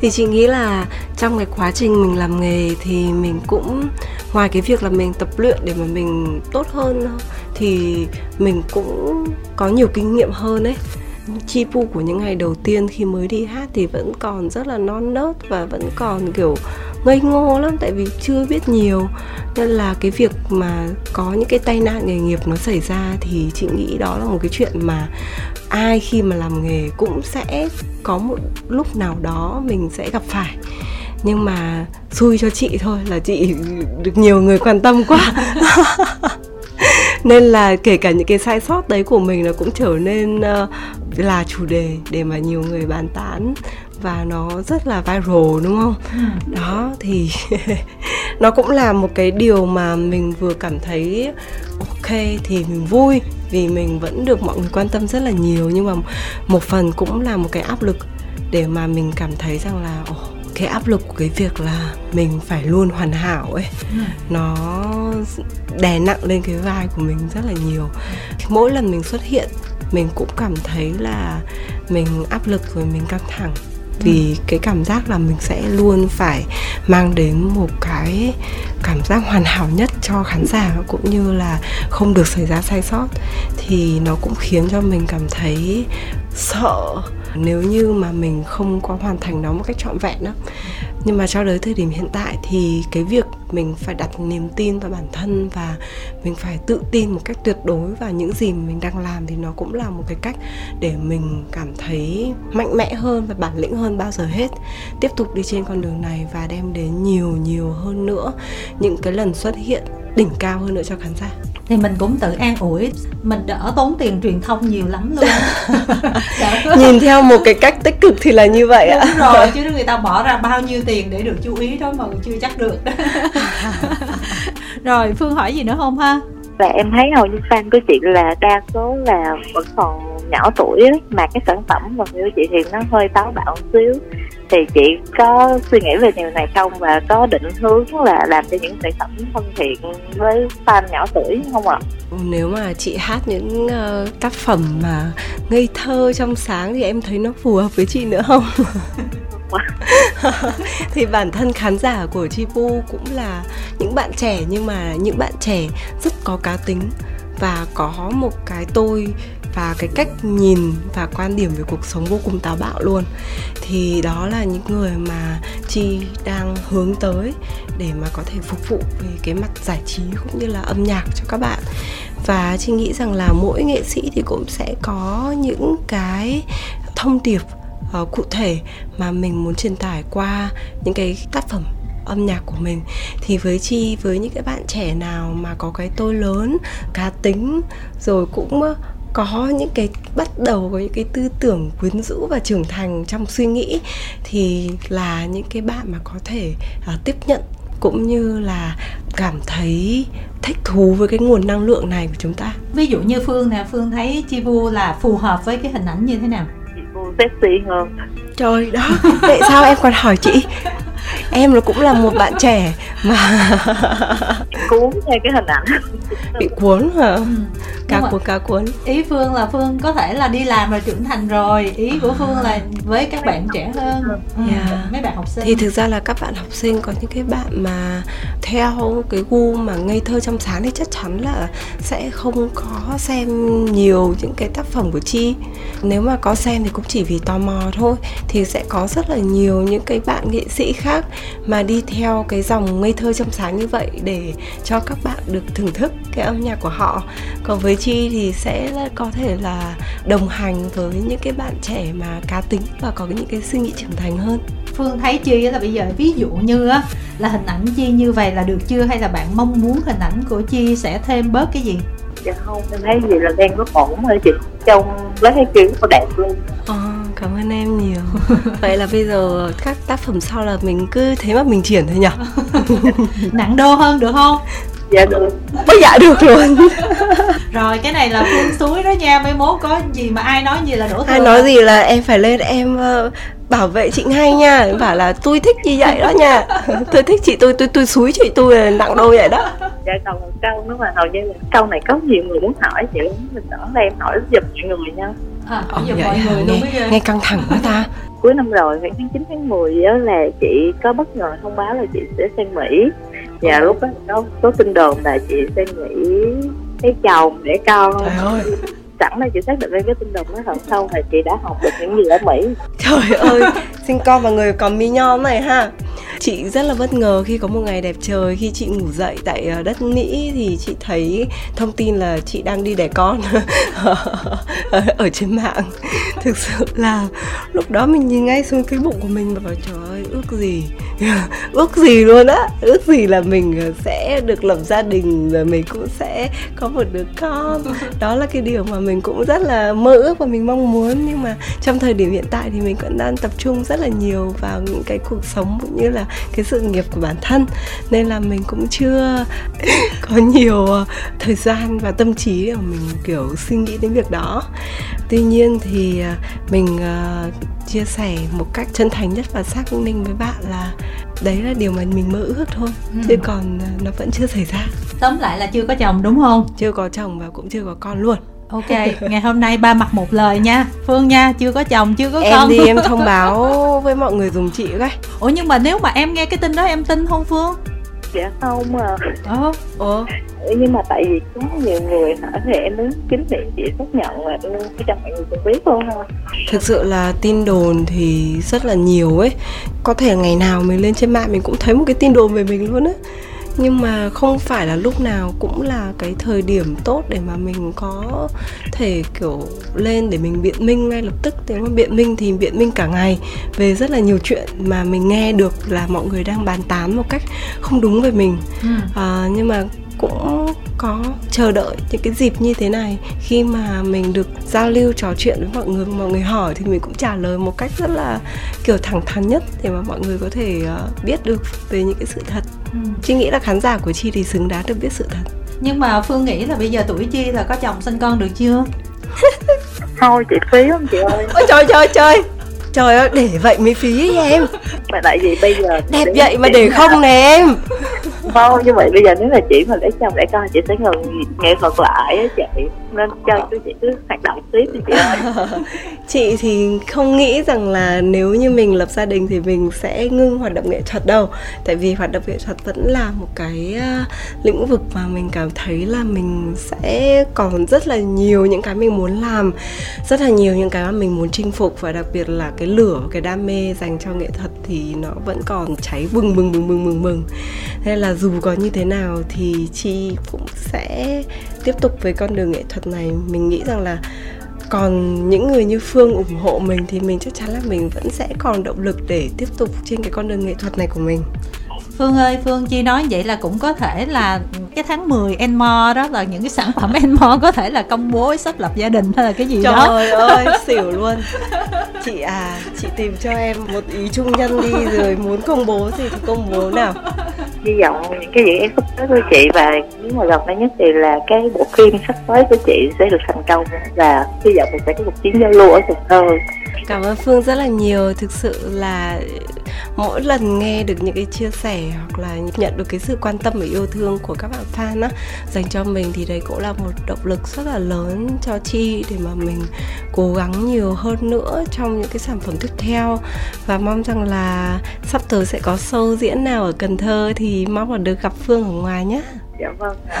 Thì chị nghĩ là trong cái quá trình mình làm nghề thì mình cũng ngoài cái việc là mình tập luyện để mà mình tốt hơn thì mình cũng có nhiều kinh nghiệm hơn ấy chi pu của những ngày đầu tiên khi mới đi hát thì vẫn còn rất là non nớt và vẫn còn, kiểu, ngây ngô lắm, tại vì chưa biết nhiều. Nên là cái việc mà có những cái tai nạn nghề nghiệp nó xảy ra thì chị nghĩ đó là một cái chuyện mà ai khi mà làm nghề cũng sẽ có một lúc nào đó mình sẽ gặp phải. Nhưng mà xui cho chị thôi là chị được nhiều người quan tâm quá. <laughs> <laughs> nên là kể cả những cái sai sót đấy của mình nó cũng trở nên uh, là chủ đề để mà nhiều người bàn tán và nó rất là viral đúng không ừ. đó thì <laughs> nó cũng là một cái điều mà mình vừa cảm thấy ok thì mình vui vì mình vẫn được mọi người quan tâm rất là nhiều nhưng mà một phần cũng là một cái áp lực để mà mình cảm thấy rằng là oh, cái áp lực của cái việc là mình phải luôn hoàn hảo ấy ừ. nó đè nặng lên cái vai của mình rất là nhiều mỗi lần mình xuất hiện mình cũng cảm thấy là mình áp lực rồi mình căng thẳng vì ừ. cái cảm giác là mình sẽ luôn phải mang đến một cái cảm giác hoàn hảo nhất cho khán giả cũng như là không được xảy ra sai sót thì nó cũng khiến cho mình cảm thấy sợ nếu như mà mình không có hoàn thành nó một cách trọn vẹn đó nhưng mà cho tới thời điểm hiện tại thì cái việc mình phải đặt niềm tin vào bản thân và mình phải tự tin một cách tuyệt đối vào những gì mình đang làm thì nó cũng là một cái cách để mình cảm thấy mạnh mẽ hơn và bản lĩnh hơn bao giờ hết. Tiếp tục đi trên con đường này và đem đến nhiều nhiều hơn nữa, những cái lần xuất hiện đỉnh cao hơn nữa cho khán giả thì mình cũng tự an ủi. Mình đỡ tốn tiền truyền thông nhiều lắm luôn. <laughs> Nhìn theo một cái cách tích cực thì là như vậy ạ. Rồi chứ người ta bỏ ra bao nhiêu tiền để được chú ý đó mà chưa chắc được. <laughs> Rồi phương hỏi gì nữa không ha? Và em thấy hầu như fan của chị là đa số là vẫn còn nhỏ tuổi ấy, mà cái sản phẩm của chị thì nó hơi táo bạo một xíu thì chị có suy nghĩ về điều này không và có định hướng là làm cho những sản phẩm thân thiện với fan nhỏ tuổi không ạ? Nếu mà chị hát những uh, tác phẩm mà ngây thơ trong sáng thì em thấy nó phù hợp với chị nữa không? <laughs> thì bản thân khán giả của Chi Pu cũng là những bạn trẻ nhưng mà những bạn trẻ rất có cá tính và có một cái tôi và cái cách nhìn và quan điểm về cuộc sống vô cùng táo bạo luôn. Thì đó là những người mà chi đang hướng tới để mà có thể phục vụ về cái mặt giải trí cũng như là âm nhạc cho các bạn. Và chi nghĩ rằng là mỗi nghệ sĩ thì cũng sẽ có những cái thông điệp uh, cụ thể mà mình muốn truyền tải qua những cái tác phẩm âm nhạc của mình. Thì với chi với những cái bạn trẻ nào mà có cái tôi lớn cá tính rồi cũng có những cái bắt đầu có những cái tư tưởng quyến rũ và trưởng thành trong suy nghĩ thì là những cái bạn mà có thể uh, tiếp nhận cũng như là cảm thấy thích thú với cái nguồn năng lượng này của chúng ta. Ví dụ như phương nè phương thấy chi vu là phù hợp với cái hình ảnh như thế nào? Chị vu sexy hơn. Trời đó tại sao em còn hỏi chị em nó cũng là một bạn trẻ mà <laughs> cuốn theo cái hình ảnh. Bị cuốn hả Ừ. cá cuốn cá cuốn. ý phương là phương có thể là đi làm rồi trưởng thành rồi. Ý của phương là với các bạn trẻ hơn. Ừ. Yeah. mấy bạn học sinh. thì thực ra là các bạn học sinh có những cái bạn mà theo cái gu mà ngây thơ trong sáng thì chắc chắn là sẽ không có xem nhiều những cái tác phẩm của chi. Nếu mà có xem thì cũng chỉ vì tò mò thôi. Thì sẽ có rất là nhiều những cái bạn nghệ sĩ khác mà đi theo cái dòng ngây thơ trong sáng như vậy để cho các bạn được thưởng thức cái âm nhạc của họ. Còn với chi thì sẽ có thể là đồng hành với những cái bạn trẻ mà cá tính và có những cái suy nghĩ trưởng thành hơn. Phương thấy chi là bây giờ ví dụ như á là hình ảnh chi như vậy là được chưa? Hay là bạn mong muốn hình ảnh của chi sẽ thêm bớt cái gì? Dạ không em thấy gì là đang rất ổn rồi chị. Trong lấy cái kiểu của đẹp luôn. Ờ, cảm ơn em nhiều. Vậy là bây giờ các tác phẩm sau là mình cứ thế mà mình triển thôi nhỉ? <laughs> Nặng đô hơn được không? Dạ được. Bây dạ được luôn. Rồi cái này là phương suối đó nha. Mấy mốt có gì mà ai nói gì là đổ thừa. Ai nói gì là em phải lên em ờ, bảo vệ chị ngay nha. Bảo là tôi thích như vậy đó nha. Tôi thích chị tôi, tôi tôi xúi chị tôi là nặng đô vậy đó. Dạ còn một câu nữa mà hầu như câu này có nhiều người muốn hỏi chị mình đỡ là em hỏi giùm mọi người nha à, Ồ, giờ mọi người luôn nghe, nghe căng thẳng quá ta. <laughs> Cuối năm rồi khoảng tháng 9 tháng 10 á là chị có bất ngờ thông báo là chị sẽ sang Mỹ. Và lúc đó có có tin đồn là chị sang Mỹ lấy chồng để con. Trời ơi. Sẵn đây chị xác định lên cái tin đồn đó thật không là chị đã học được những gì ở Mỹ. Trời ơi, sinh con vào người còn mi nhom này ha Chị rất là bất ngờ khi có một ngày đẹp trời Khi chị ngủ dậy tại ờ, đất Mỹ Thì chị thấy thông tin là chị đang đi đẻ con <laughs> ở, trên mạng. Thực sự là lúc đó mình nhìn ngay xuống cái bụng của mình Và bảo trời ơi, ước gì <laughs> Ước gì luôn á. Ước gì là mình ờ, sẽ được lập gia đình Rồi mình cũng sẽ có một đứa con. <laughs> Đó là cái điều mà mình cũng rất là mơ ước và mình mong muốn. Nhưng mà trong thời điểm hiện tại thì mình vẫn đang tập trung rất là nhiều vào những cái cuộc sống cũng như là cái sự nghiệp của bản thân. Nên là mình cũng chưa <laughs> có nhiều ờ, thời gian và tâm trí để mình kiểu suy nghĩ đến việc đó. Tuy nhiên thì ờ, mình ờ, chia sẻ một cách chân thành nhất và xác minh với bạn là đấy là điều mà mình mơ ước thôi Ừ. chứ còn nó vẫn chưa xảy ra. Tóm lại là chưa có chồng đúng không? Chưa có chồng và cũng chưa có con luôn ok ngày hôm nay ba mặt một lời nha. Phương nha chưa có chồng chưa có em con. đi em thông báo với mọi người dùng chị cái ủa nhưng mà nếu mà em nghe cái tin đó em tin không phương? Dạ không à ờ ủa? Nhưng mà tại vì có nhiều người hỏi thì em muốn kính miệng chị xác nhận là cái cho mọi người cùng biết luôn ha Thực sự là tin đồn thì rất là nhiều ấy. Có thể ngày nào mình lên trên mạng mình cũng thấy một cái tin đồn về mình luôn á nhưng mà không phải là lúc nào cũng là cái thời điểm tốt để mà mình có thể kiểu lên để mình biện minh ngay lập tức nếu mà biện minh thì biện minh cả ngày về rất là nhiều chuyện mà mình nghe được là mọi người đang bàn tán một cách không đúng về mình ừ. à, nhưng mà cũng có chờ đợi những cái dịp như thế này. Khi mà mình được giao lưu trò chuyện với mọi người mọi người hỏi thì mình cũng trả lời một cách rất là kiểu thẳng thắn nhất để mà mọi người có thể uh, biết được về những cái sự thật. Ừ. chi nghĩ là khán giả của chi thì xứng đáng được biết sự thật. Nhưng mà phương nghĩ là bây giờ tuổi chi là có chồng sinh con được chưa? <laughs> Thôi chị phí lắm chị ơi. Ôi trời trời trời trời ơi để vậy mới phí ấy em. Mà tại vì bây giờ đẹp vậy mà để không nè em. Không như vậy bây giờ nếu là chị mà để chồng để con chị sẽ ngừng nghệ thuật lại á chị. Nên cho chú chị cứ hoạt động tiếp đi chị ơi. <laughs> Chị thì không nghĩ rằng là nếu như mình lập gia đình thì mình sẽ ngưng hoạt động nghệ thuật đâu. Tại vì hoạt động nghệ thuật vẫn là một cái uh, lĩnh vực mà mình cảm thấy là mình sẽ còn rất là nhiều những cái mình muốn làm rất là nhiều những cái mà mình muốn chinh phục và đặc biệt là cái lửa, cái đam mê dành cho nghệ thuật thì nó vẫn còn cháy bừng bừng bừng bừng bừng bừng. Nên là dù có như thế nào thì chi cũng sẽ tiếp tục với con đường nghệ thuật này. Mình nghĩ rằng là còn những người như phương ủng hộ mình thì mình chắc chắn là mình vẫn sẽ còn động lực để tiếp tục trên cái con đường nghệ thuật này của mình. Phương ơi, Phương Chi nói vậy là cũng có thể là cái tháng 10 Enmo đó là những cái sản phẩm Enmo có thể là công bố sắp lập gia đình hay là cái gì đó. Trời <laughs> ơi, xỉu luôn. Chị à, chị tìm cho em một ý trung nhân đi Rồi muốn công bố gì thì công bố nào. Hy vọng những cái dự án sắp tới của chị và nếu mà gần đây nhất thì là cái bộ phim sắp tới của chị sẽ được thành công và hy vọng mình sẽ có một chuyến giao lưu ở Cần Thơ. Cảm ơn Phương rất là nhiều. Thực sự là mỗi lần nghe được những cái chia sẻ hoặc là nhận được cái sự quan tâm và yêu thương của các bạn fan á, dành cho mình thì đấy cũng là một động lực rất là lớn cho chi để mà mình cố gắng nhiều hơn nữa trong những cái sản phẩm tiếp theo. Và mong rằng là sắp tới sẽ có show diễn nào ở Cần Thơ thì mong là được gặp Phương ở ngoài nhé dạ vâng <laughs>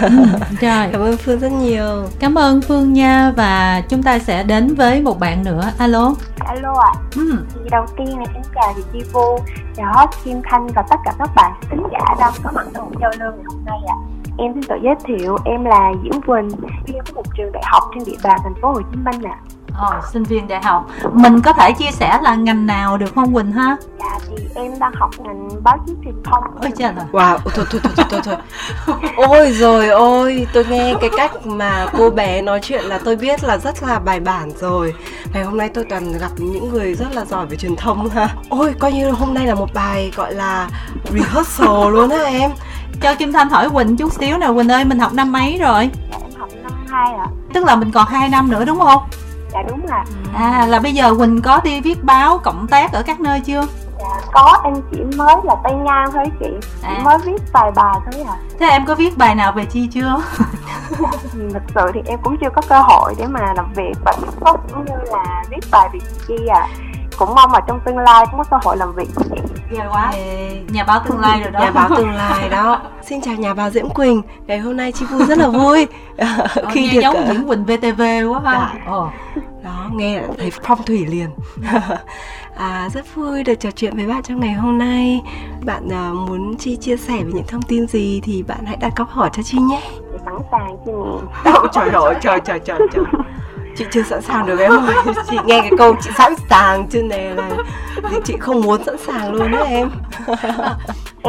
Rồi, cảm ơn Phương rất nhiều cảm ơn Phương nha và chúng ta sẽ đến với một bạn nữa. Alo. Alo ạ, Ừ. thì đầu tiên là em chào chị Chi Vô, chào Kim Thanh và tất cả các bạn khán giả đang có mặt trong giao lưu ngày hôm nay ạ. Em xin tự giới thiệu, em là Diễm Quỳnh, viên của một trường đại học trên địa bàn thành phố Hồ Chí Minh ạ. Ờ, sinh viên đại học. Mình có thể chia sẻ là ngành nào được không Quỳnh ha? Dạ thì em đang học ngành báo chí truyền thông. Ôi trời ơi. Wow, thôi thôi thôi thôi thôi thôi. Ôi rồi ôi, tôi nghe cái cách mà cô bé nói chuyện là tôi biết là rất là bài bản rồi. Ngày hôm nay tôi toàn gặp những người rất là giỏi về truyền thông ha. Ôi, coi như hôm nay là một bài gọi là rehearsal luôn á em. Cho Kim Thanh hỏi Quỳnh chút xíu nè Quỳnh ơi, mình học năm mấy rồi? Dạ em học năm 2 ạ. Tức là mình còn 2 năm nữa đúng không? Dạ đúng ạ. À là bây giờ Quỳnh có đi viết báo cộng tác ở các nơi chưa? Dạ có, em chỉ mới là tay ngang thôi chị. Chỉ À. mới viết vài bài thôi ạ. Thế em có viết bài nào về chi chưa? <laughs> Thực sự thì em cũng chưa có cơ hội để mà làm việc và xúc cũng như là viết bài về Chi à cũng mong là trong tương lai cũng có cơ hội làm việc với chị Ghê quá. Ê, Nhà báo tương lai rồi đó. Nhà báo tương lai đó. <laughs> Xin chào nhà báo Diễm Quỳnh. Ngày hôm nay chị vui rất là vui <laughs> Ờ, <laughs> khi nghe được giống ờ, Nguyễn Quỳnh VTV quá ha. Dạ. Ờ. đó nghe thấy phong thủy liền à, rất vui được trò chuyện với bạn trong ngày hôm nay bạn à, muốn chi chia sẻ về những thông tin gì thì bạn hãy đặt câu hỏi cho chi nhé sẵn sàng chị nè trời ơi trời trời trời trời chị chưa sẵn sàng được em ơi. <laughs> Chị nghe cái câu chị sẵn sàng chứ này là chị không muốn sẵn sàng luôn đó em. <laughs>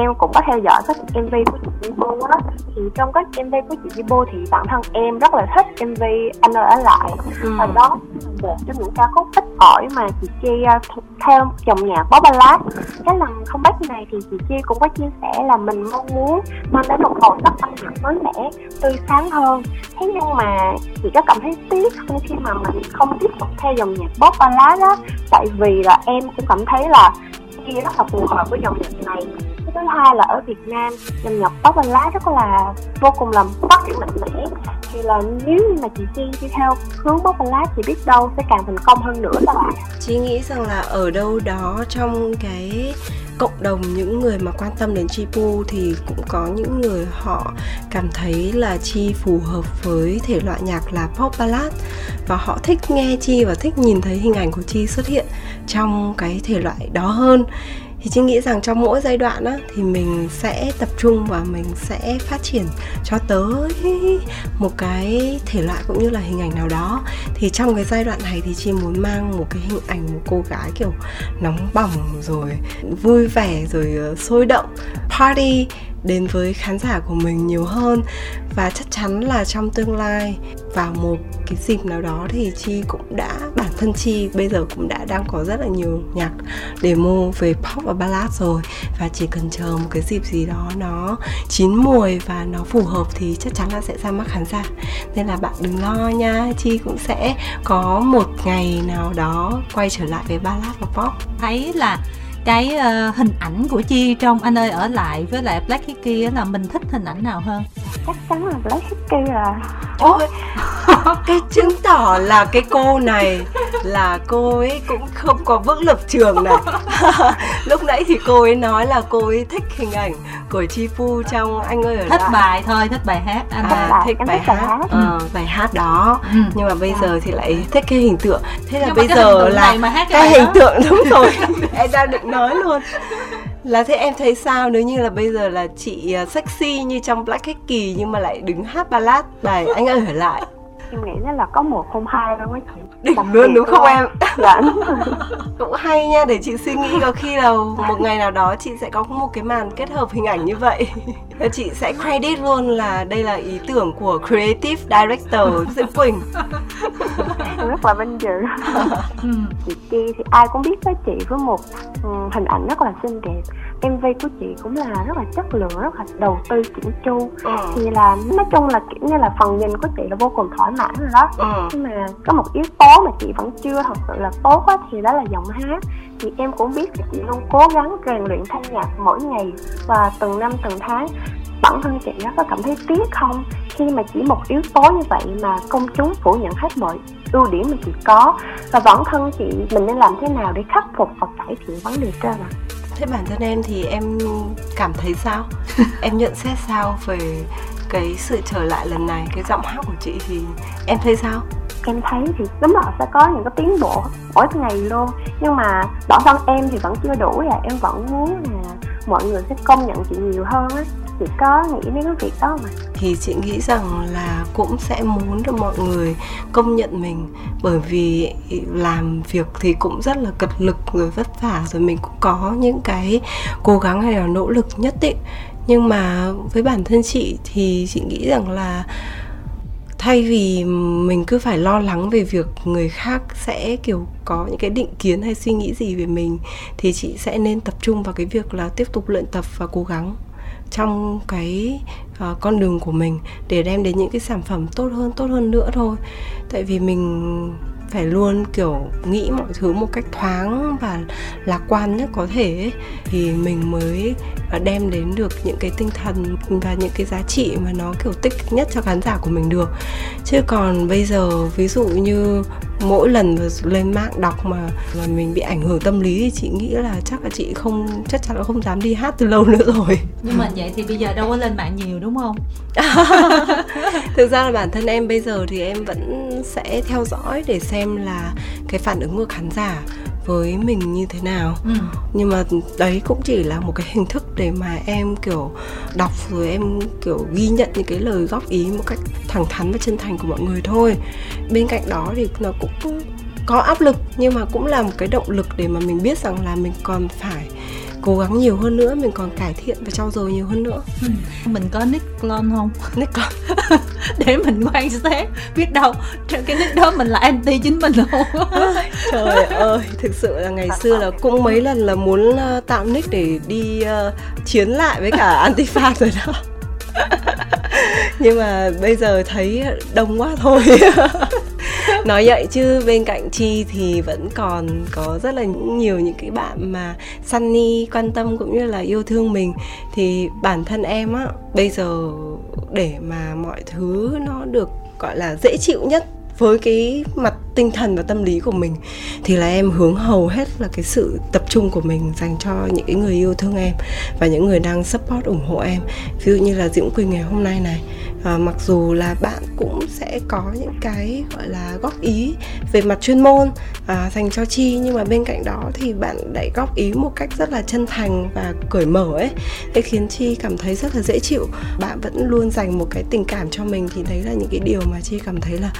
em cũng có theo dõi các MV của chị Jibo á. Thì trong các MV của chị Jibo thì bản thân em rất là thích MV anh ơi ở lại. Ừ. và đó là một trong những ca khúc ít ỏi mà chị Chi à, th- theo dòng nhạc pop ballad. Cái lần comeback này thì chị Chi cũng có chia sẻ là mình mong muốn mang đến một màu sắc âm nhạc mới mẻ tươi sáng hơn. Thế nhưng mà chị có cảm thấy tiếc không khi mà mình không tiếp tục theo dòng nhạc pop ballad á. Tại vì là em cũng cảm thấy là Chi rất là phù hợp với dòng nhạc này cái thứ hai là ở Việt Nam dòng tóc pop lá rất là, vô cùng là phát triển mạnh mẽ. Thì là nếu như mà chị Chi đi theo hướng pop lá thì biết đâu sẽ càng thành công hơn nữa các bạn. Chị nghĩ rằng là ở đâu đó trong cái cộng đồng những người mà quan tâm đến Chi Pu thì cũng có những người họ cảm thấy là Chi phù hợp với thể loại nhạc là pop ballad. Và họ thích nghe Chi và thích nhìn thấy hình ảnh của Chi xuất hiện trong cái thể loại đó hơn thì chị nghĩ rằng trong mỗi giai đoạn á, thì mình sẽ tập trung và mình sẽ phát triển cho tới một cái thể loại cũng như là hình ảnh nào đó. Thì trong cái giai đoạn này thì chị muốn mang một cái hình ảnh một cô gái kiểu nóng bỏng rồi vui vẻ rồi ờ, sôi động party đến với khán giả của mình nhiều hơn. Và chắc chắn là trong tương lai, vào một cái dịp nào đó thì chi cũng đã, bản thân chi bây giờ cũng đã đang có rất là nhiều nhạc demo về pop và ballad rồi. Và chỉ cần chờ một cái dịp gì đó nó chín mùi và nó phù hợp thì chắc chắn là sẽ ra mắt khán giả. Nên là bạn đừng lo nha, chi cũng sẽ có một ngày nào đó quay trở lại với ballad và pop. Thấy là cái ờ, hình ảnh của Chi trong Anh ơi ở lại với lại Black Hickey là mình thích hình ảnh nào hơn? chắc chắn là Black Hickey là Ôi, <laughs> cái chứng tỏ là cái cô này là cô ấy cũng không có vững lập trường này. <laughs> Lúc nãy thì cô ấy nói là cô ấy thích hình ảnh của Chi Pu trong anh ơi ở Thích lại. bài thôi, thích bài hát anh ơi. à, bài, thích bài hát. ờ, bài hát đó. Ừ. nhưng mà bây giờ thì lại thích cái hình tượng. Thế là Nhưng bây giờ là này mà hát cái cái hình đó. tượng đúng <laughs> rồi. Em đang định nói luôn. Là thế em thấy sao nếu như là bây giờ là chị à, sexy như trong Black Hickey nhưng mà lại đứng hát ballad bài anh ơi ở lại em nghĩ nó là có một không hai á chị đỉnh luôn đúng không em? <laughs> Dạ. Cũng hay nha để chị suy nghĩ có khi là một ngày nào đó chị sẽ có một cái màn kết hợp hình ảnh như vậy. Và chị sẽ credit luôn là đây là ý tưởng của creative director Diễm Quỳnh. Em rất là vinh dự. Ừ. <laughs> chị Chi thì ai cũng biết với chị với một um, hình ảnh rất là xinh đẹp MV của chị cũng là rất là chất lượng rất là đầu tư chỉnh chu. Ừ. thì là nói chung là kiểu như là phần nhìn của chị là vô cùng thỏa mãn rồi đó. Ừ. nhưng mà có một yếu tố mà chị vẫn chưa thật sự là tốt á thì đó là giọng hát. Thì em cũng biết là chị luôn cố gắng rèn luyện thanh nhạc mỗi ngày và từng năm từng tháng. Bản thân chị á có cảm thấy tiếc không? Khi mà chỉ một yếu tố như vậy mà công chúng phủ nhận hết mọi ưu điểm mà chị có và bản thân chị mình nên làm thế nào để khắc phục và cải thiện vấn đề trên ạ Thế bản thân em thì em cảm thấy sao? <laughs> em nhận xét sao về cái sự trở lại lần này, cái giọng hát của chị thì em thấy sao? em thấy thì đúng là sẽ có những cái tiến bộ mỗi ngày luôn nhưng mà bản thân em thì vẫn chưa đủ là em vẫn muốn là mọi người sẽ công nhận chị nhiều hơn á chị có nghĩ đến cái việc đó mà. Thì chị nghĩ rằng là cũng sẽ muốn được mọi người công nhận mình, bởi vì làm việc thì cũng rất là cật lực rồi vất vả rồi mình cũng có những cái cố gắng hay là nỗ lực nhất định. Nhưng mà với bản thân chị thì chị nghĩ rằng là thay vì mình cứ phải lo lắng về việc người khác sẽ, kiểu, có những cái định kiến hay suy nghĩ gì về mình, thì chị sẽ nên tập trung vào cái việc là tiếp tục luyện tập và cố gắng trong cái uh, con đường của mình để đem đến những cái sản phẩm tốt hơn tốt hơn nữa thôi. Tại vì mình phải luôn kiểu nghĩ mọi thứ một cách thoáng và lạc quan nhất có thể ấy, thì mình mới ờ, đem đến được những cái tinh thần và những cái giá trị mà nó kiểu tích nhất cho khán giả của mình được. Chứ còn bây giờ ví dụ như mỗi lần lên mạng đọc mà mà mình bị ảnh hưởng tâm lý thì chị nghĩ là chắc là chị không chắc chắn là không dám đi hát từ lâu nữa rồi. Nhưng mà vậy thì bây giờ đâu có lên mạng nhiều đúng không <laughs> thực ra là bản thân em bây giờ thì em vẫn sẽ theo dõi để xem là cái phản ứng của khán giả với mình như thế nào ừ. nhưng mà đấy cũng chỉ là một cái hình thức để mà em kiểu đọc rồi em kiểu ghi nhận những cái lời góp ý một cách thẳng thắn và chân thành của mọi người thôi bên cạnh đó thì nó cũng có áp lực nhưng mà cũng là một cái động lực để mà mình biết rằng là mình còn phải cố gắng nhiều hơn nữa mình còn cải thiện và trau dồi nhiều hơn nữa. Ừ. mình có nick clone không? Nick clone. <laughs> Để mình quan sát biết đâu cái nick đó mình là anti chính mình không? <laughs> Trời ơi thực sự là ngày xưa là cũng mấy lần là muốn uh, tạo nick để đi uh, chiến lại với cả <laughs> antifa rồi đó <laughs> nhưng mà bây giờ thấy đông quá thôi. <laughs> Nói vậy chứ bên cạnh chi thì vẫn còn có rất là nhiều những cái bạn mà sunny quan tâm cũng như là yêu thương mình. Thì bản thân em á, bây giờ để mà mọi thứ nó được, gọi là, dễ chịu nhất với cái mặt tinh thần và tâm lý của mình thì là em hướng hầu hết là cái sự tập trung của mình dành cho những cái người yêu thương em và những người đang support ủng hộ em. Ví dụ như là diễm quỳnh ngày hôm nay này à, mặc dù là bạn cũng sẽ có những cái gọi là góp ý về mặt chuyên môn à, dành cho chi nhưng mà bên cạnh đó thì bạn lại góp ý một cách rất là chân thành và cởi mở ấy. Để khiến chi cảm thấy rất là dễ chịu. Bạn vẫn luôn dành một cái tình cảm cho mình thì đấy là những cái điều mà chi cảm thấy là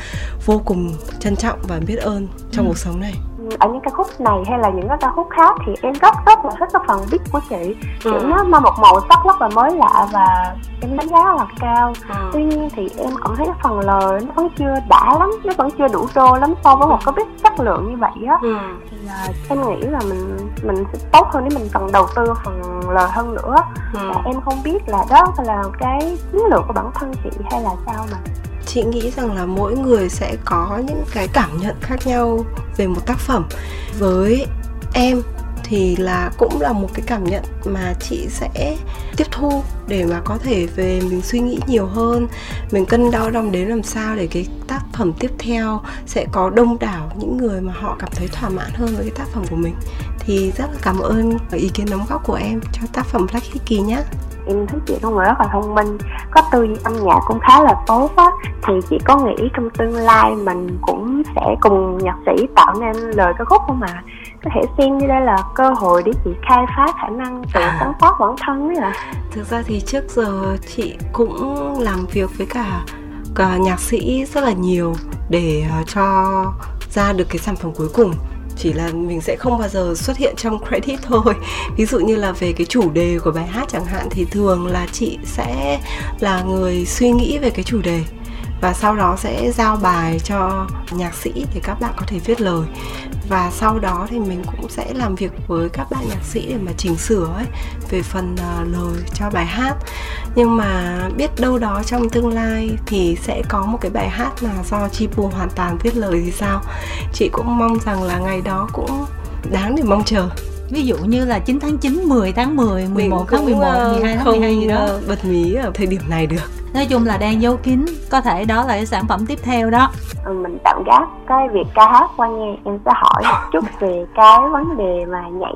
vô cùng trân trọng và biết ơn trong ừ. cuộc sống này ở những ca khúc này hay là những cái ca khúc khác thì em rất rất là thích cái phần beat của chị kiểu ừ. nó mang một màu sắc rất là mới lạ và em đánh giá rất là cao ừ. tuy nhiên thì em cũng thấy cái phần lời nó vẫn chưa đã lắm nó vẫn chưa đủ đô lắm so với một cái beat chất lượng như vậy á ừ. thì là em nghĩ là mình mình sẽ tốt hơn nếu mình cần đầu tư phần lời hơn nữa ừ. và em không biết là đó là cái chiến lược của bản thân chị hay là sao mà chị nghĩ rằng là mỗi người sẽ có những cái cảm nhận khác nhau về một tác phẩm. Với em thì là cũng là một cái cảm nhận mà chị sẽ tiếp thu để mà có thể về mình suy nghĩ nhiều hơn, mình cân đo đong đến làm sao để cái tác phẩm tiếp theo sẽ có đông đảo những người mà họ cảm thấy thỏa mãn hơn với cái tác phẩm của mình. Thì rất là cảm ơn ý kiến đóng góp của em cho tác phẩm Black Hickey nhé em thấy chị là người rất là thông minh có tư duy âm nhạc cũng khá là tốt á thì chị có nghĩ trong tương lai mình cũng sẽ cùng nhạc sĩ tạo nên lời ca khúc không mà có thể xem như đây là cơ hội để chị khai phá khả năng tự à. sáng tác bản thân ấy ạ à. thực ra thì trước giờ chị cũng làm việc với cả cả nhạc sĩ rất là nhiều để ờ, cho ra được cái sản phẩm cuối cùng chỉ là mình sẽ không bao giờ xuất hiện trong credit thôi. <laughs> Ví dụ như là về cái chủ đề của bài hát chẳng hạn, thì thường là chị sẽ là người suy nghĩ về cái chủ đề và sau đó sẽ giao bài cho nhạc sĩ để các bạn có thể viết lời và sau đó thì mình cũng sẽ làm việc với các bạn nhạc sĩ để mà chỉnh sửa ấy về phần uh, lời cho bài hát. Nhưng mà biết đâu đó trong tương lai thì sẽ có một cái bài hát mà do chi pu hoàn toàn viết lời thì sao? Chị cũng mong rằng là ngày đó cũng đáng để mong chờ ví dụ như là 9 tháng 9, 10 tháng 10, 11 tháng 11, 12 tháng 12 gì đó. bật mí ở thời điểm này được. Nói chung là đang giấu kín có thể đó là cái sản phẩm tiếp theo đó. Ừ, mình tạm gác cái việc ca hát qua nghe em sẽ hỏi một chút về cái vấn đề mà nhảy.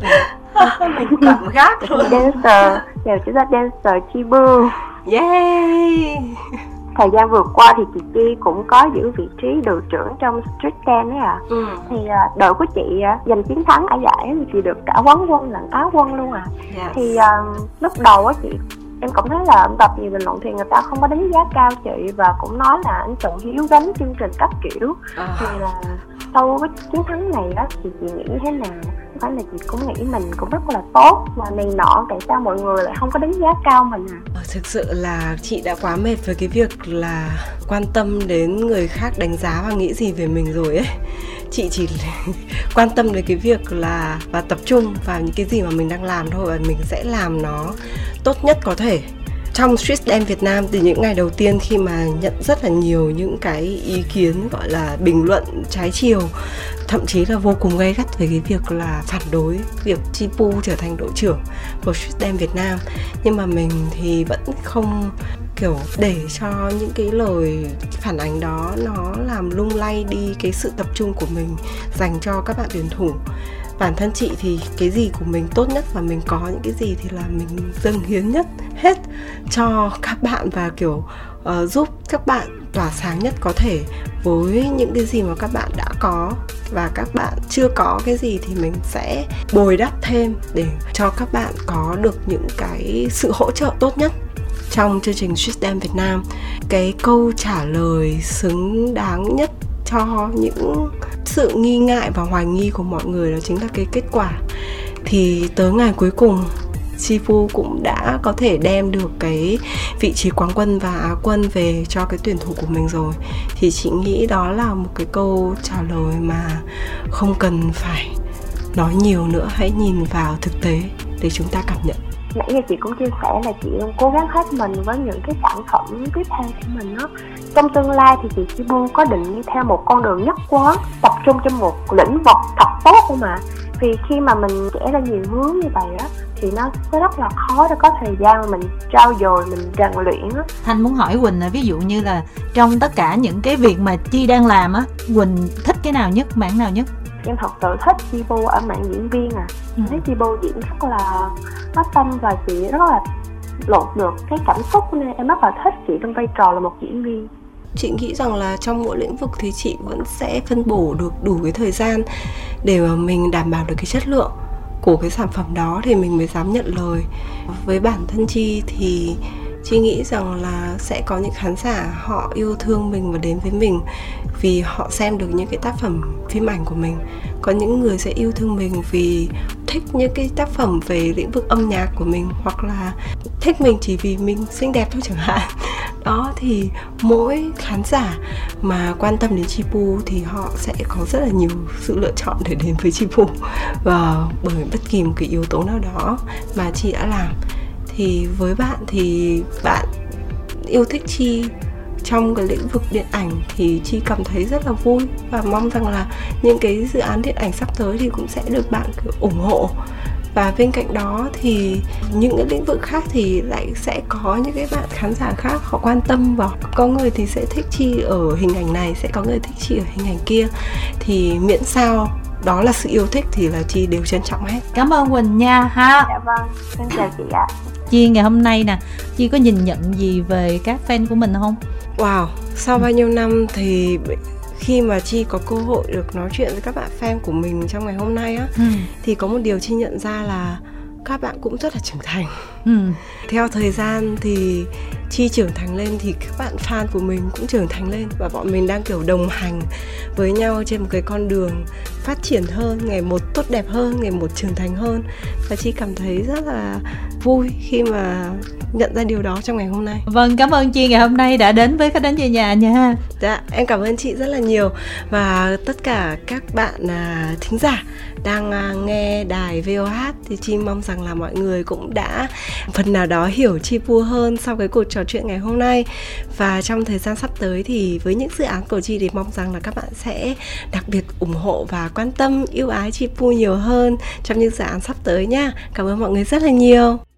<laughs> Mình tạm gác luôn. dancer chào chúng ta dancer chibu. Yeah thời gian vừa qua thì chị Chi cũng có giữ vị trí đội trưởng trong street dance ấy à ừ. thì uh, đội của chị uh, giành chiến thắng ở giải thì chị được cả quán quân lẫn áo quân luôn à yes. thì uh, lúc đầu á chị em cũng thấy là tập nhiều bình luận thì người ta không có đánh giá cao chị và cũng nói là anh Trần Hiếu gánh chương trình các kiểu à. thì là sau cái chiến thắng này đó thì chị nghĩ thế nào phải là chị cũng nghĩ mình cũng rất là tốt và này nọ tại sao mọi người lại không có đánh giá cao mình à. Ờ, thực sự là chị đã quá mệt với cái việc là quan tâm đến người khác đánh giá và nghĩ gì về mình rồi ấy. Chị chỉ <laughs> quan tâm đến cái việc là, và tập trung vào những cái gì mà mình đang làm thôi và mình sẽ làm nó tốt nhất có thể. Trong street dance Việt Nam từ những ngày đầu tiên khi mà nhận rất là nhiều những cái ý kiến, gọi là bình luận trái chiều thậm chí là vô cùng gay gắt về cái việc là phản đối việc Chipu trở thành đội trưởng của street Việt Nam. Nhưng mà mình thì vẫn không, kiểu, để cho những cái lời phản ánh đó nó làm lung lay đi cái sự tập trung của mình dành cho các bạn tuyển thủ. Bản thân chị thì cái gì của mình tốt nhất và mình có những cái gì thì là mình dâng hiến nhất hết cho các bạn và, kiểu uh, giúp các bạn tỏa sáng nhất có thể với những cái gì mà các bạn đã có. Và các bạn chưa có cái gì thì mình sẽ bồi đắp thêm để cho các bạn có được những cái sự hỗ trợ tốt nhất. Trong chương trình Street Dance Việt Nam cái câu trả lời xứng đáng nhất cho những sự nghi ngại và hoài nghi của mọi người đó chính là cái kết quả. Thì tới ngày cuối cùng Chifu cũng đã có thể đem được cái vị trí quán quân và á quân về cho cái tuyển thủ của mình rồi. Thì chị nghĩ đó là một cái câu trả lời mà không cần phải nói nhiều nữa. Hãy nhìn vào thực tế để chúng ta cảm nhận. Nãy giờ chị cũng chia sẻ là chị luôn cố gắng hết mình với những cái sản phẩm tiếp theo của mình đó. Trong tương lai thì chị Chibu có định đi theo một con đường nhất quán, tập trung trong một lĩnh vực thật tốt không ạ? Vì khi mà mình trẻ ra nhiều hướng như vậy á thì nó sẽ rất là khó để có thời gian mà mình trao dồi mình rèn luyện á. Thanh muốn hỏi quỳnh là ví dụ như là trong tất cả những cái việc mà chi đang làm á quỳnh thích cái nào nhất mảng nào nhất? Em thật sự thích Chibu ở mạng diễn viên à. Ừ. thấy Chibu diễn rất là có tâm và chị rất là lột được cái cảm xúc nên em rất là thích chị trong vai trò là một diễn viên chị nghĩ rằng là trong mỗi lĩnh vực thì chị vẫn sẽ phân bổ được đủ cái thời gian để mà mình đảm bảo được cái chất lượng của cái sản phẩm đó thì mình mới dám nhận lời. Với bản thân chi thì chị nghĩ rằng là sẽ có những khán giả họ yêu thương mình và đến với mình vì họ xem được những cái tác phẩm phim ảnh của mình. Có những người sẽ yêu thương mình vì thích những cái tác phẩm về lĩnh vực âm nhạc của mình hoặc là thích mình chỉ vì mình xinh đẹp thôi chẳng hạn. <laughs> Đó, thì mỗi khán giả mà quan tâm đến Chipu thì họ sẽ có rất là nhiều sự lựa chọn để đến với Chipu và bởi bất kỳ một cái yếu tố nào đó mà chị đã làm. Thì với bạn thì bạn yêu thích chi trong cái lĩnh vực điện ảnh thì chi cảm thấy rất là vui và mong rằng là những cái dự án điện ảnh sắp tới thì cũng sẽ được bạn ủng hộ. Và bên cạnh đó thì những cái lĩnh vực khác thì lại sẽ có những cái bạn khán giả khác họ quan tâm vào. Có người thì sẽ thích chi ở hình ảnh này sẽ có người thích chi ở hình ảnh kia. Thì miễn sao đó là sự yêu thích thì là chi đều trân trọng hết. Cảm ơn quỳnh nha ha. Dạ vâng xin chào chị ạ. Chi ngày hôm nay nè chi có nhìn nhận gì về các fan của mình không wow sau bao nhiêu năm thì khi mà chi có cơ hội được nói chuyện với các bạn fan của mình trong ngày hôm nay á ừ. thì có một điều chi nhận ra là các bạn cũng rất là trưởng thành ừ. theo thời gian thì chi trưởng thành lên thì các bạn fan của mình cũng trưởng thành lên và bọn mình đang kiểu đồng hành với nhau trên một cái con đường phát triển hơn ngày một tốt đẹp hơn ngày một trưởng thành hơn. Và chi cảm thấy rất là vui khi mà nhận ra điều đó trong ngày hôm nay. Vâng cảm ơn chi ngày hôm nay đã đến với khách đến về nhà nha. Dạ em cảm ơn chị rất là nhiều. Và tất cả các bạn à, thính giả đang à, nghe đài VOH thì chi mong rằng là mọi người cũng đã phần nào đó hiểu chi pu hơn sau cái cuộc trò chuyện ngày hôm nay. Và trong thời gian sắp tới thì với những dự án của chi thì mong rằng là các bạn sẽ đặc biệt ủng hộ và quan tâm, yêu ái chi pu nhiều hơn trong những dự án sắp tới nha. Cảm ơn mọi người rất là nhiều.